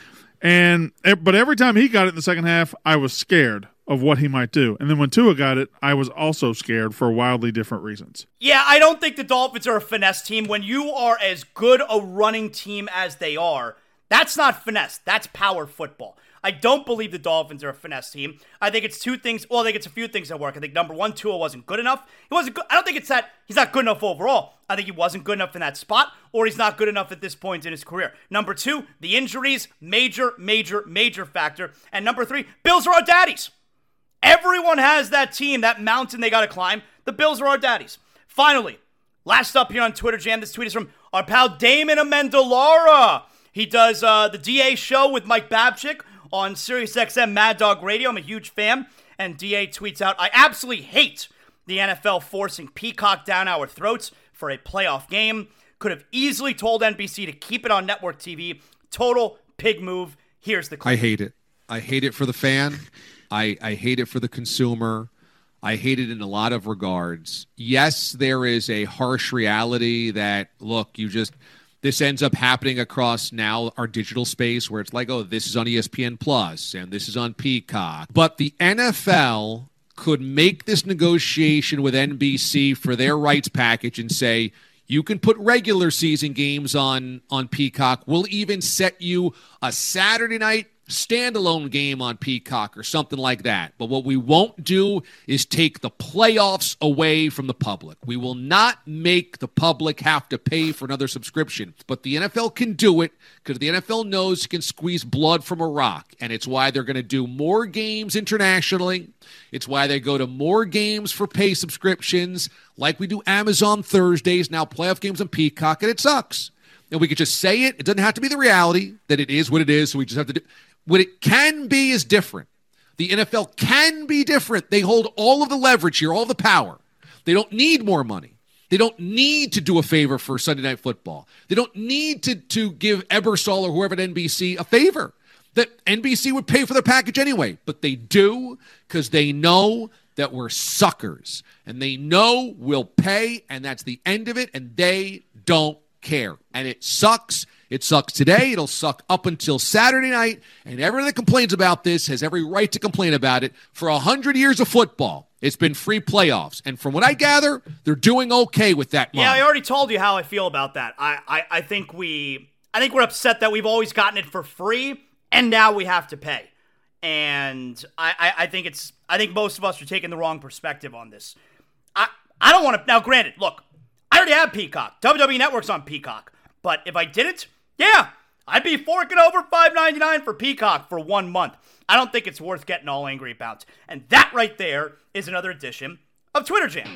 and eh, but every time he got it in the second half, I was scared of what he might do. And then when Tua got it, I was also scared for wildly different reasons. Yeah, I don't think the Dolphins are a finesse team. When you are as good a running team as they are, that's not finesse. That's power football. I don't believe the Dolphins are a finesse team. I think it's two things. Well, I think it's a few things that work. I think number one, Tua wasn't good enough. He wasn't good. I don't think it's that he's not good enough overall. I think he wasn't good enough in that spot, or he's not good enough at this point in his career. Number two, the injuries, major, major, major factor. And number three, Bills are our daddies. Everyone has that team, that mountain they got to climb. The Bills are our daddies. Finally, last up here on Twitter Jam, this tweet is from our pal Damon Amendolara. He does uh, the DA show with Mike Babchik on SiriusXM Mad Dog Radio. I'm a huge fan. And DA tweets out, I absolutely hate the NFL forcing Peacock down our throats for a playoff game. Could have easily told NBC to keep it on network TV. Total pig move. Here's the clip. I hate it. I hate it for the fan. I, I hate it for the consumer. I hate it in a lot of regards. Yes, there is a harsh reality that, look, you just this ends up happening across now our digital space where it's like, oh, this is on ESPN Plus and this is on Peacock. But the NFL could make this negotiation with NBC for their rights package and say, you can put regular season games on on Peacock. We'll even set you a Saturday night standalone game on Peacock or something like that. But what we won't do is take the playoffs away from the public. We will not make the public have to pay for another subscription. But the NFL can do it because the NFL knows it can squeeze blood from a rock. And it's why they're going to do more games internationally. It's why they go to more games for pay subscriptions, like we do Amazon Thursdays, now playoff games on Peacock, and it sucks. And we could just say it. It doesn't have to be the reality that it is what it is. So we just have to do. What it can be is different. The NFL can be different. They hold all of the leverage here, all the power. They don't need more money. They don't need to do a favor for Sunday Night Football. They don't need to, to give Ebersol or whoever at NBC a favor that NBC would pay for their package anyway. But they do because they know that we're suckers and they know we'll pay, and that's the end of it, and they don't care. And it sucks It sucks today. It'll suck up until Saturday night. And everyone that complains about this has every right to complain about it. For a hundred years of football, it's been free playoffs. And from what I gather, they're doing okay with that. Yeah, I already told you how I feel about that. I, I, I think we I think we're upset that we've always gotten it for free and now we have to pay. And I, I, I think it's I think most of us are taking the wrong perspective on this. I I don't want to now granted, look, I already have Peacock. WWE Network's on Peacock. But if I didn't, yeah, I'd be forking over $5.99 for Peacock for one month. I don't think it's worth getting all angry about. And that right there is another edition of Twitter Jam.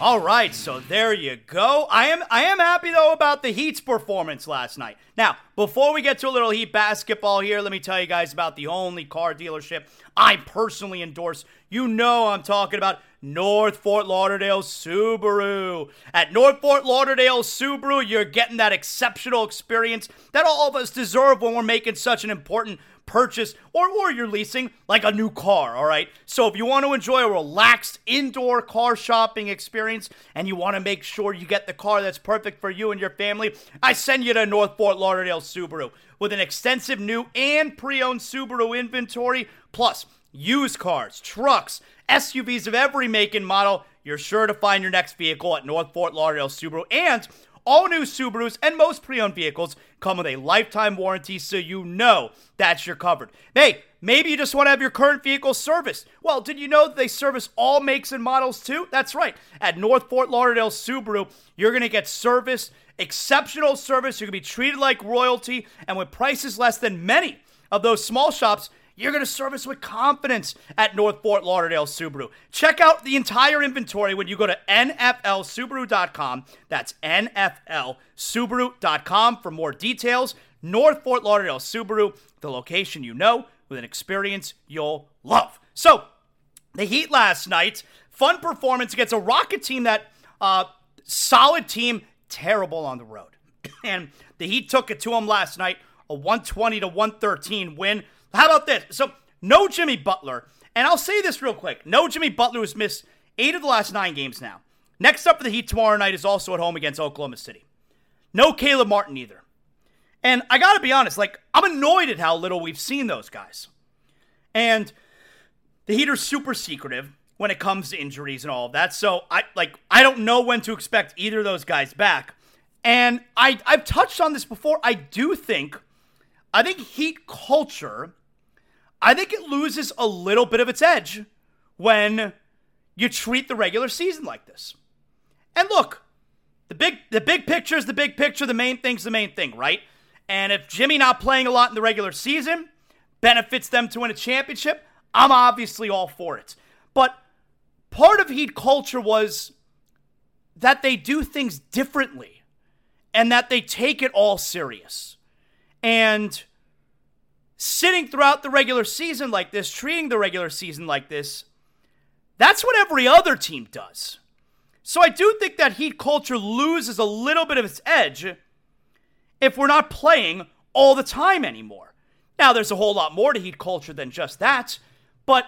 All right, so there you go. I am I am happy though about the Heat's performance last night. Now, before we get to a little Heat basketball here, let me tell you guys about the only car dealership I personally endorse. You know I'm talking about North Fort Lauderdale Subaru. At North Fort Lauderdale Subaru, you're getting that exceptional experience that all of us deserve when we're making such an important purchase or, or you're leasing like a new car, all right? So if you want to enjoy a relaxed indoor car shopping experience and you want to make sure you get the car that's perfect for you and your family, I send you to North Fort Lauderdale Subaru with an extensive new and pre-owned Subaru inventory plus used cars, trucks, SUVs of every make and model. You're sure to find your next vehicle at North Fort Lauderdale Subaru and all new Subarus and most pre owned vehicles come with a lifetime warranty so you know that you're covered. Hey, maybe you just want to have your current vehicle serviced. Well, did you know that they service all makes and models too? That's right. At North Fort Lauderdale Subaru, you're going to get service, exceptional service. You're going to be treated like royalty, and with prices less than many of those small shops, you're going to service with confidence at North Fort Lauderdale Subaru. Check out the entire inventory when you go to nflsubaru.com. That's nflsubaru.com for more details. North Fort Lauderdale Subaru, the location you know with an experience you'll love. So, the Heat last night, fun performance against a Rocket team that uh, solid team, terrible on the road. And the Heat took it to them last night, a 120 to 113 win. How about this? So, no Jimmy Butler. And I'll say this real quick. No Jimmy Butler has missed eight of the last nine games now. Next up for the Heat tomorrow night is also at home against Oklahoma City. No Caleb Martin either. And I got to be honest, like, I'm annoyed at how little we've seen those guys. And the Heat are super secretive when it comes to injuries and all of that. So I like I don't know when to expect either of those guys back. And I I've touched on this before. I do think I think Heat culture I think it loses a little bit of its edge when you treat the regular season like this. And look, the big the big picture is the big picture, the main thing's the main thing, right? And if Jimmy not playing a lot in the regular season benefits them to win a championship, I'm obviously all for it. But part of Heat culture was that they do things differently and that they take it all serious. And sitting throughout the regular season like this, treating the regular season like this, that's what every other team does. So I do think that Heat culture loses a little bit of its edge if we're not playing all the time anymore. Now, there's a whole lot more to Heat culture than just that, but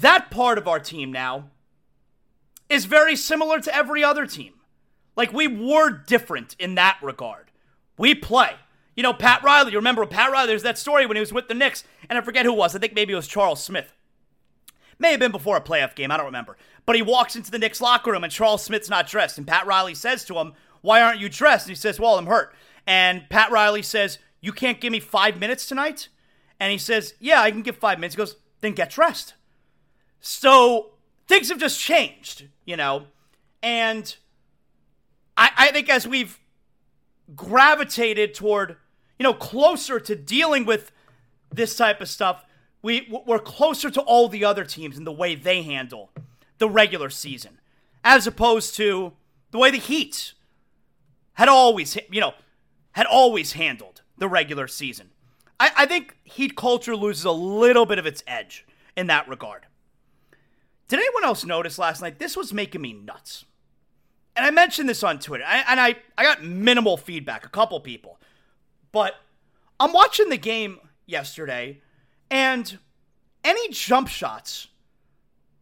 that part of our team now is very similar to every other team. Like, we were different in that regard. We play. You know, Pat Riley, you remember Pat Riley? There's that story when he was with the Knicks, and I forget who was. I think maybe it was Charles Smith. May have been before a playoff game, I don't remember. But he walks into the Knicks locker room, and Charles Smith's not dressed. And Pat Riley says to him, Why aren't you dressed? And he says, Well, I'm hurt. And Pat Riley says, You can't give me five minutes tonight? And he says, Yeah, I can give five minutes. He goes, Then get dressed. So things have just changed, you know? And I, I think as we've gravitated toward you know, closer to dealing with this type of stuff. We, we're closer to all the other teams in the way they handle the regular season, as opposed to the way the Heat had always, you know, had always handled the regular season. I, I think Heat culture loses a little bit of its edge in that regard. Did anyone else notice last night? This was making me nuts. And I mentioned this on Twitter, and I, I got minimal feedback, a couple people. But I'm watching the game yesterday, and any jump shots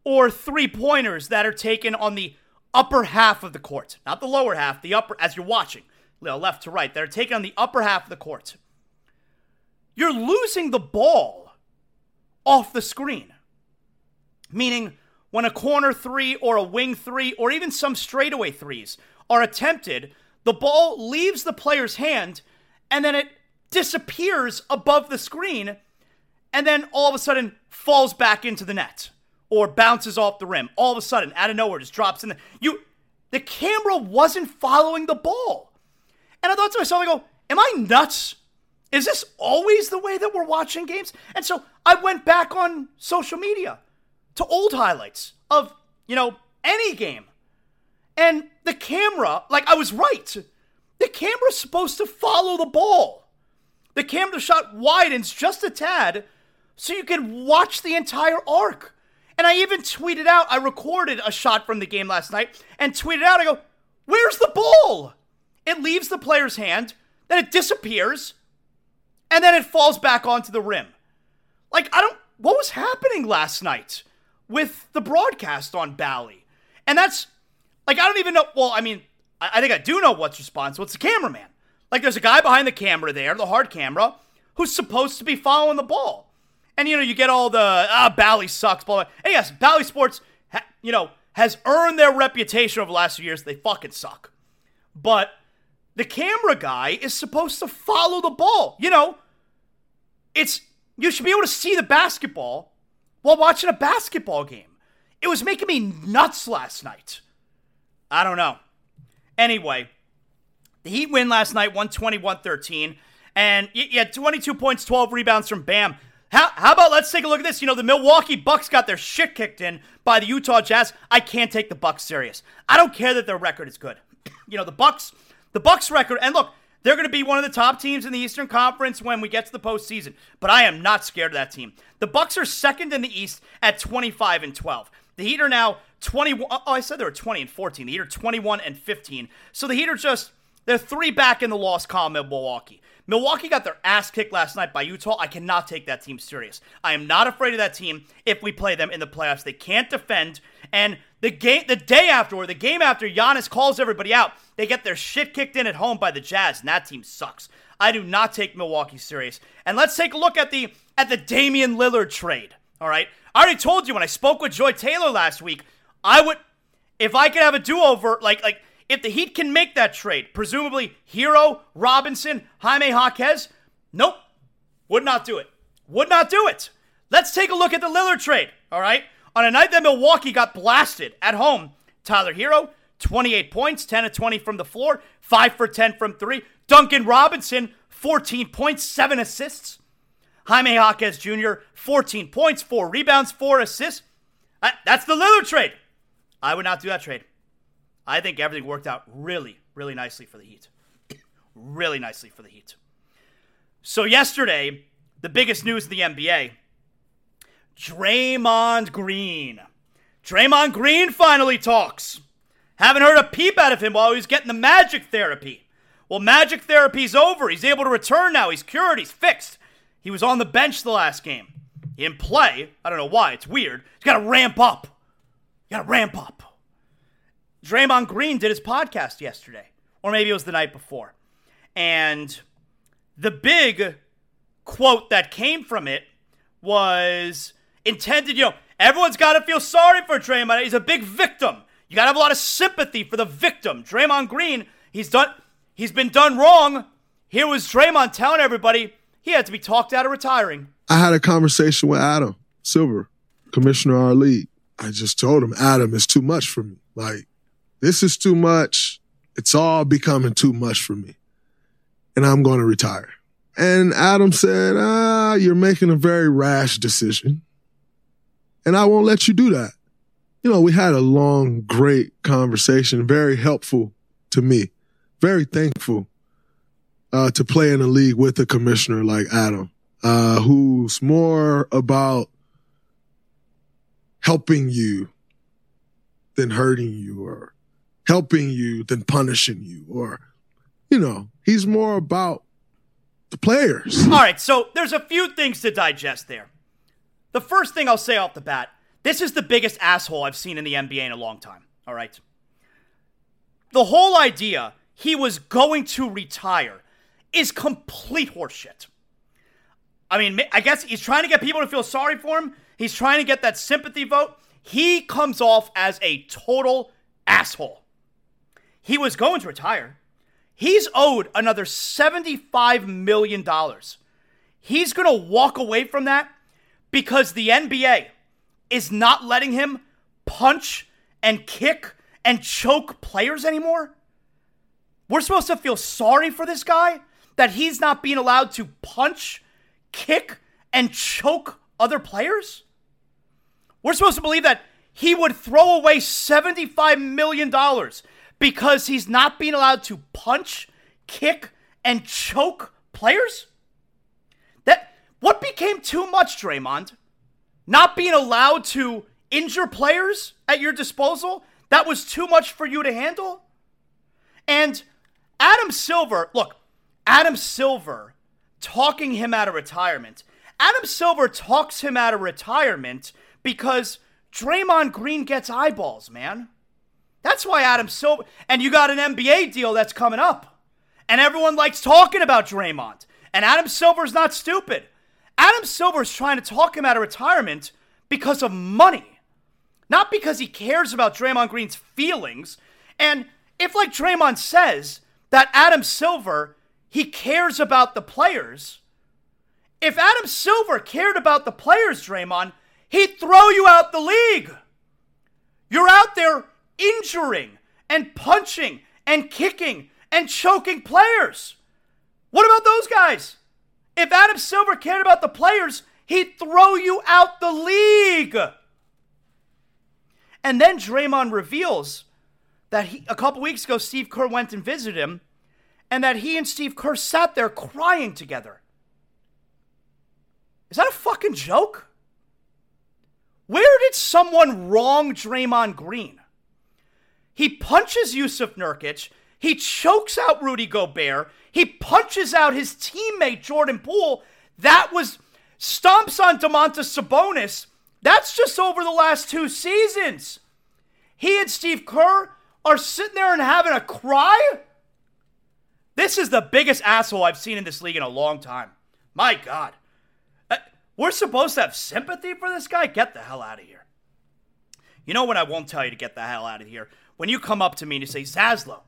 or three pointers that are taken on the upper half of the court, not the lower half, the upper, as you're watching, left to right. They're taken on the upper half of the court. You're losing the ball off the screen. Meaning, when a corner three or a wing three or even some straightaway threes are attempted, the ball leaves the player's hand and then it disappears above the screen and then all of a sudden falls back into the net or bounces off the rim. All of a sudden, out of nowhere, just drops in the you. The camera wasn't following the ball, and I thought to myself, I go, "Am I nuts? Is this always the way that we're watching games?" And so I went back on social media to old highlights of you know any game, and the camera, like I was right. The camera's supposed to follow the ball. The camera shot widens just a tad so you can watch the entire arc. And I even tweeted out, I recorded a shot from the game last night and tweeted out, I go, Where's the ball? It leaves the player's hand, then it disappears, and then it falls back onto the rim. Like, I don't, what was happening last night with the broadcast on Bally? And that's, like, I don't even know, well, I mean, I, I think I do know what's responsible. It's the cameraman. Like, there's a guy behind the camera there, the hard camera, who's supposed to be following the ball. And you know, you get all the ah, Bally sucks. Blah, blah. Hey, yes, Bally Sports, ha, you know, has earned their reputation over the last few years. They fucking suck. But the camera guy is supposed to follow the ball. You know, it's you should be able to see the basketball while watching a basketball game. It was making me nuts last night. I don't know. Anyway, the Heat win last night, 121 13. And you had 22 points, 12 rebounds from Bam. How, how about let's take a look at this? You know, the Milwaukee Bucks got their shit kicked in by the Utah Jazz. I can't take the Bucks serious. I don't care that their record is good. you know, the Bucks, the Bucks record, and look, they're going to be one of the top teams in the Eastern Conference when we get to the postseason. But I am not scared of that team. The Bucks are second in the East at 25 and 12. The Heat are now 21. Oh, I said they were 20 and 14. The Heat are 21 and 15. So the Heat are just they're three back in the loss column of Milwaukee. Milwaukee got their ass kicked last night by Utah. I cannot take that team serious. I am not afraid of that team if we play them in the playoffs. They can't defend. And the game the day after, or the game after Giannis calls everybody out, they get their shit kicked in at home by the Jazz, and that team sucks. I do not take Milwaukee serious. And let's take a look at the at the Damian Lillard trade. All right. I already told you when I spoke with Joy Taylor last week, I would if I could have a do-over, like like if the Heat can make that trade, presumably Herro, Robinson, Jaime Jaquez, nope, would not do it. Would not do it. Let's take a look at the Lillard trade, all right? On a night that Milwaukee got blasted at home, Tyler Herro, 28 points, 10 of 20 from the floor, 5 for 10 from 3. Duncan Robinson, 14 points, 7 assists. Jaime Jaquez Jr., 14 points, 4 rebounds, 4 assists. Uh, that's the Lillard trade. I would not do that trade. I think everything worked out really, really nicely for the Heat. really nicely for the Heat. So, yesterday, the biggest news in the NBA Draymond Green. Draymond Green finally talks. Haven't heard a peep out of him while he was getting the magic therapy. Well, magic therapy's over. He's able to return now. He's cured. He's fixed. He was on the bench the last game. He didn't play. I don't know why. It's weird. He's got to ramp up. You got to ramp up. Draymond Green did his podcast yesterday, or maybe it was the night before. And the big quote that came from it was intended, you know, everyone's got to feel sorry for Draymond. He's a big victim. You got to have a lot of sympathy for the victim. Draymond Green, he's done he's been done wrong. Here was Draymond telling everybody he had to be talked out of retiring. I had a conversation with Adam Silver, commissioner our league. I just told him, Adam, it's too much for me. Like, this is too much. It's all becoming too much for me. And I'm going to retire. And Adam said, ah, you're making a very rash decision. And I won't let you do that. You know, we had a long, great conversation, very helpful to me, very thankful uh, to play in a league with a commissioner like Adam, uh, who's more about helping you than hurting you or helping you than punishing you or you know he's more about the players. All right so there's a few things to digest there. The first thing i'll say off the bat this is the biggest asshole i've seen in the nba in a long time all right? The whole idea he was going to retire is complete horseshit. I mean, I guess he's trying to get people to feel sorry for him. He's trying to get that sympathy vote. He comes off as a total asshole. He was going to retire. He's owed another $75 million. He's going to walk away from that because the NBA is not letting him punch and kick and choke players anymore. We're supposed to feel sorry for this guy that he's not being allowed to punch, kick, and choke other players? We're supposed to believe that he would throw away $75 million because he's not being allowed to punch, kick, and choke players? That what became too much, Draymond? Not being allowed to injure players at your disposal? That was too much for you to handle? And Adam Silver, look, Adam Silver talking him out of retirement. Adam Silver talks him out of retirement because Draymond Green gets eyeballs, man. That's why Adam Silver, and you got an NBA deal that's coming up. And everyone likes talking about Draymond. And Adam Silver's not stupid. Adam Silver's trying to talk him out of retirement because of money, not because he cares about Draymond Green's feelings. And if, like Draymond says, that Adam Silver, he cares about the players. If Adam Silver cared about the players, Draymond, he'd throw you out the league. You're out there injuring and punching and kicking and choking players. What about those guys? If Adam Silver cared about the players, he'd throw you out the league. And then Draymond reveals that he, a couple weeks ago, Steve Kerr went and visited him, and that he and Steve Kerr sat there crying together. Is that a fucking joke? Where did someone wrong Draymond Green? He punches Yusuf Nurkic. He chokes out Rudy Gobert. He punches out his teammate Jordan Poole. That was stomps on Domantas Sabonis. That's just over the last two seasons. He and Steve Kerr are sitting there and having a cry. This is the biggest asshole I've seen in this league in a long time. My God. Uh, we're supposed to have sympathy for this guy? Get the hell out of here. You know what I won't tell you to get the hell out of here? when you come up to me and you say, Zaslow,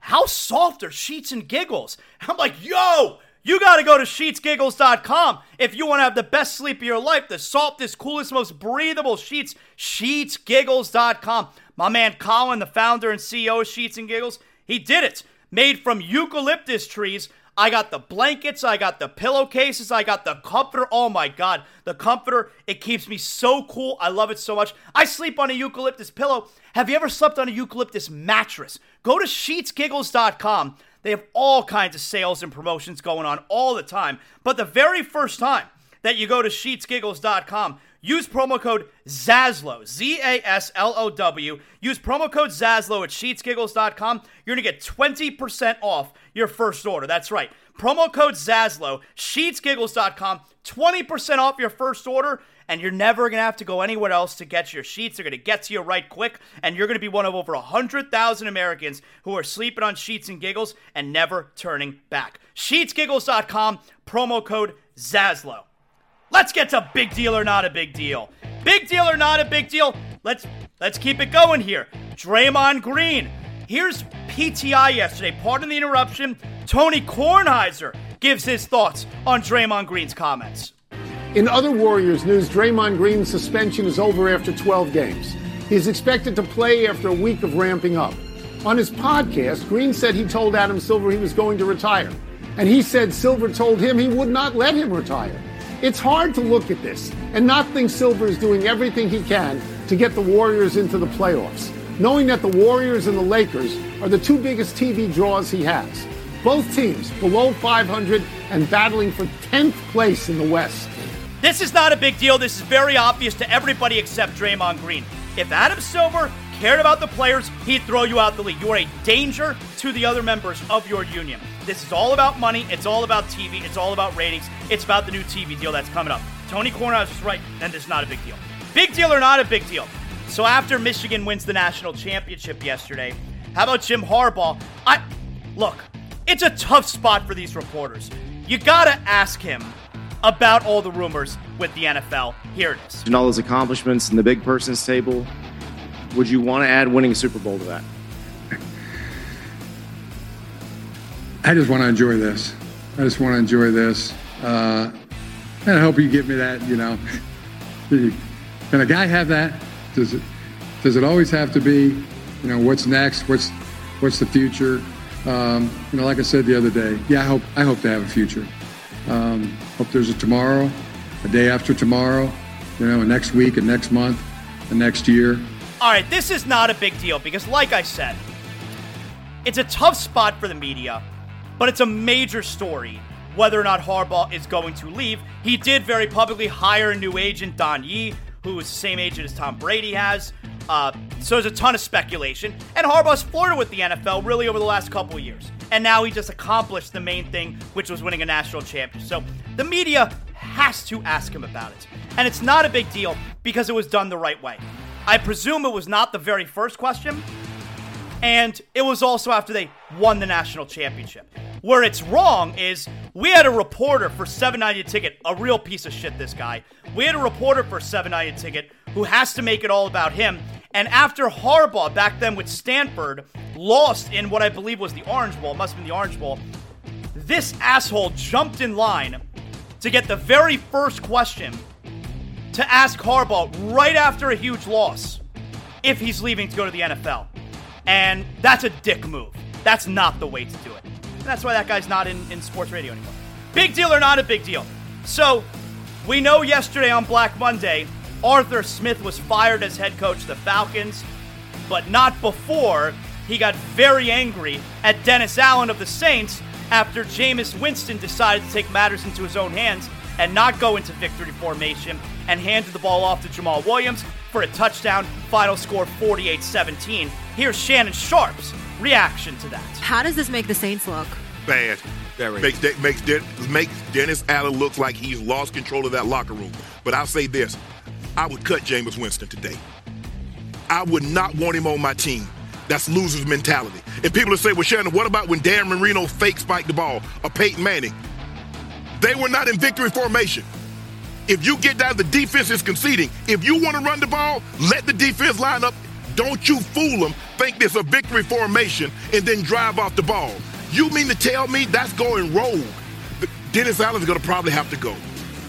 how soft are sheets and giggles? I'm like, yo, you got to go to sheetsgiggles.com if you want to have the best sleep of your life, the softest, coolest, most breathable sheets. Sheetsgiggles.com. My man Colin, the founder and CEO of Sheets and Giggles, he did it. Made from eucalyptus trees I got the blankets, I got the pillowcases, I got the comforter. Oh my god, the comforter, it keeps me so cool. I love it so much. I sleep on a eucalyptus pillow. Have you ever slept on a eucalyptus mattress? Go to sheetsgiggles.com. They have all kinds of sales and promotions going on all the time. But the very first time that you go to sheetsgiggles.com, Use promo code ZASLOW, Z A S L O W. Use promo code ZASLOW at sheetsgiggles.com. You're going to get 20% off your first order. That's right. Promo code ZASLOW, sheetsgiggles.com, 20% off your first order, and you're never going to have to go anywhere else to get your sheets. They're going to get to you right quick, and you're going to be one of over 100,000 Americans who are sleeping on sheets and giggles and never turning back. Sheetsgiggles.com, promo code ZASLOW. Let's get to big deal or not a big deal. Big deal or not a big deal. Let's let's keep it going here. Draymond Green. Here's PTI yesterday. Pardon the interruption. Tony Kornheiser gives his thoughts on Draymond Green's comments. In other Warriors news, Draymond Green's suspension is over after 12 games. He is expected to play after a week of ramping up. On his podcast, Green said he told Adam Silver he was going to retire. And he said Silver told him he would not let him retire. It's hard to look at this and not think Silver is doing everything he can to get the Warriors into the playoffs, knowing that the Warriors and the Lakers are the two biggest TV draws he has. Both teams below 500 and battling for 10th place in the West. This is not a big deal. This is very obvious to everybody except Draymond Green. If Adam Silver cared about the players, he'd throw you out the league. You are a danger to the other members of your union. This is all about money. It's all about TV. It's all about ratings. It's about the new TV deal that's coming up. Tony Kornheiser is right, and this is not a big deal. Big deal or not a big deal? So after Michigan wins the national championship yesterday, How about Jim Harbaugh? I look, it's a tough spot for these reporters. You gotta ask him about all the rumors with the NFL. Here it is. And all those accomplishments in the big person's table. Would you want to add winning a Super Bowl to that? I just want to enjoy this. I just want to enjoy this. Uh, and I hope you give me that, you know. Can a guy have that? Does it does it always have to be, you know, what's next? What's what's the future? Um, you know, like I said the other day, yeah, I hope I hope to have a future. Um, hope there's a tomorrow, a day after tomorrow, you know, a next week, a next month, a next year. All right, this is not a big deal because, like I said, it's a tough spot for the media, but it's a major story whether or not Harbaugh is going to leave. He did very publicly hire a new agent, Don Yee, who is the same agent as Tom Brady has. Uh, so there's a ton of speculation. And Harbaugh's flirted with the NFL really over the last couple years. And now he just accomplished the main thing, which was winning a national championship. So the media has to ask him about it. And it's not a big deal because it was done the right way. I presume it was not the very first question. And it was also after they won the national championship. Where it's wrong is we had a reporter for 790 ticket, a real piece of shit, this guy. We had a reporter for 790 ticket who has to make it all about him. And after Harbaugh, back then with Stanford, lost in what I believe was the Orange Bowl, must have been the Orange Bowl, this asshole jumped in line to get the very first question to ask Harbaugh right after a huge loss if he's leaving to go to the NFL. And that's a dick move. That's not the way to do it. And that's why that guy's not in, in sports radio anymore. Big deal or not a big deal? So, we know yesterday on Black Monday, Arthur Smith was fired as head coach of the Falcons, but not before he got very angry at Dennis Allen of the Saints after Jameis Winston decided to take matters into his own hands and not go into victory formation and handed the ball off to Jamaal Williams for a touchdown. Final score 48 17. Here's Shannon Sharpe's reaction to that. How does this make the Saints look? Bad. Very. Makes, De- makes, De- makes Dennis Allen look like he's lost control of that locker room. But I'll say this I would cut Jameis Winston today. I would not want him on my team. That's loser's mentality. And people will say, well, Shannon, what about when Dan Marino fake spiked the ball or Peyton Manning? They were not in victory formation. If you get down, the defense is conceding. If you want to run the ball, let the defense line up. Don't you fool them. Think this a victory formation and then drive off the ball. You mean to tell me that's going rogue? Dennis Allen's going to probably have to go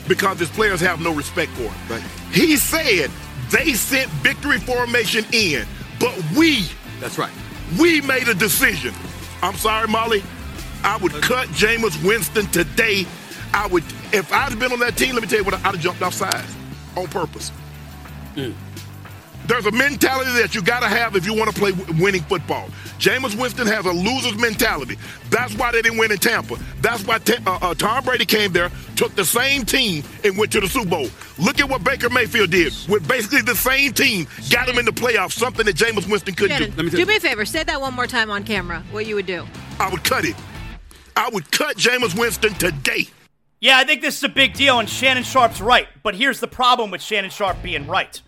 because his players have no respect for him. Right. He said they sent victory formation in, but we. That's right. We made a decision. I'm sorry, Molly. I would cut Jameis Winston today. I would, if I'd have been on that team, let me tell you what, I'd have jumped off sides on purpose. Mm. There's a mentality that you got to have if you want to play winning football. Jameis Winston has a loser's mentality. That's why they didn't win in Tampa. That's why t- uh, uh, Tom Brady came there, took the same team, and went to the Super Bowl. Look at what Baker Mayfield did with basically the same team, got him in the playoffs, something that Jameis Winston couldn't Shannon, do. Me do me a favor, say that one more time on camera, what you would do. I would cut it. I would cut Jameis Winston today. Yeah, I think this is a big deal, and Shannon Sharpe's right. But here's the problem with Shannon Sharpe being right.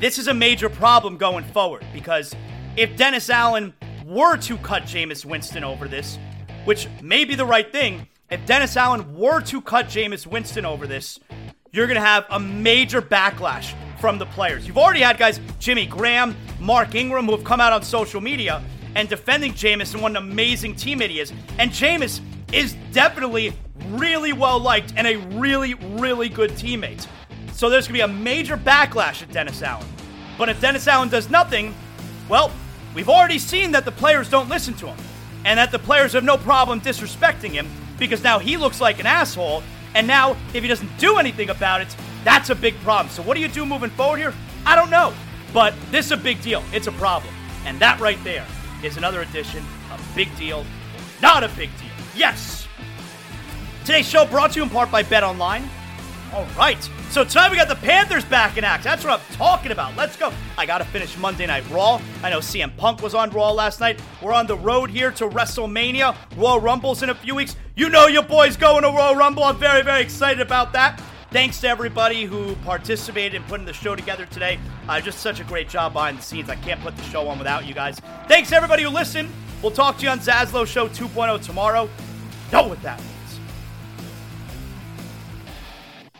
This is a major problem going forward because if Dennis Allen were to cut Jameis Winston over this, which may be the right thing, if Dennis Allen were to cut Jameis Winston over this, you're going to have a major backlash from the players. You've already had guys, Jimmy Graham, Mark Ingram, who have come out on social media and defending Jameis and what an amazing teammate he is. And Jameis is definitely really well liked and a really, really good teammate. So there's going to be a major backlash at Dennis Allen. But if Dennis Allen does nothing, well, we've already seen that the players don't listen to him and that the players have no problem disrespecting him because now he looks like an asshole. And now, if he doesn't do anything about it, that's a big problem. So, what do you do moving forward here? I don't know. But this is a big deal. It's a problem. And that right there is another edition of Big Deal, not a big deal. Yes! Today's show brought to you in part by Bet Online. All right. So tonight we got the Panthers back in act. That's what I'm talking about. Let's go. I got to finish Monday Night Raw. I know CM Punk was on Raw last night. We're on the road here to WrestleMania. Royal Rumble's in a few weeks. You know your boy's going to Royal Rumble. I'm very, very excited about that. Thanks to everybody who participated in putting the show together today. Uh, just such a great job behind the scenes. I can't put the show on without you guys. Thanks to everybody who listened. We'll talk to you on Zaslow Show 2.0 tomorrow. Know with that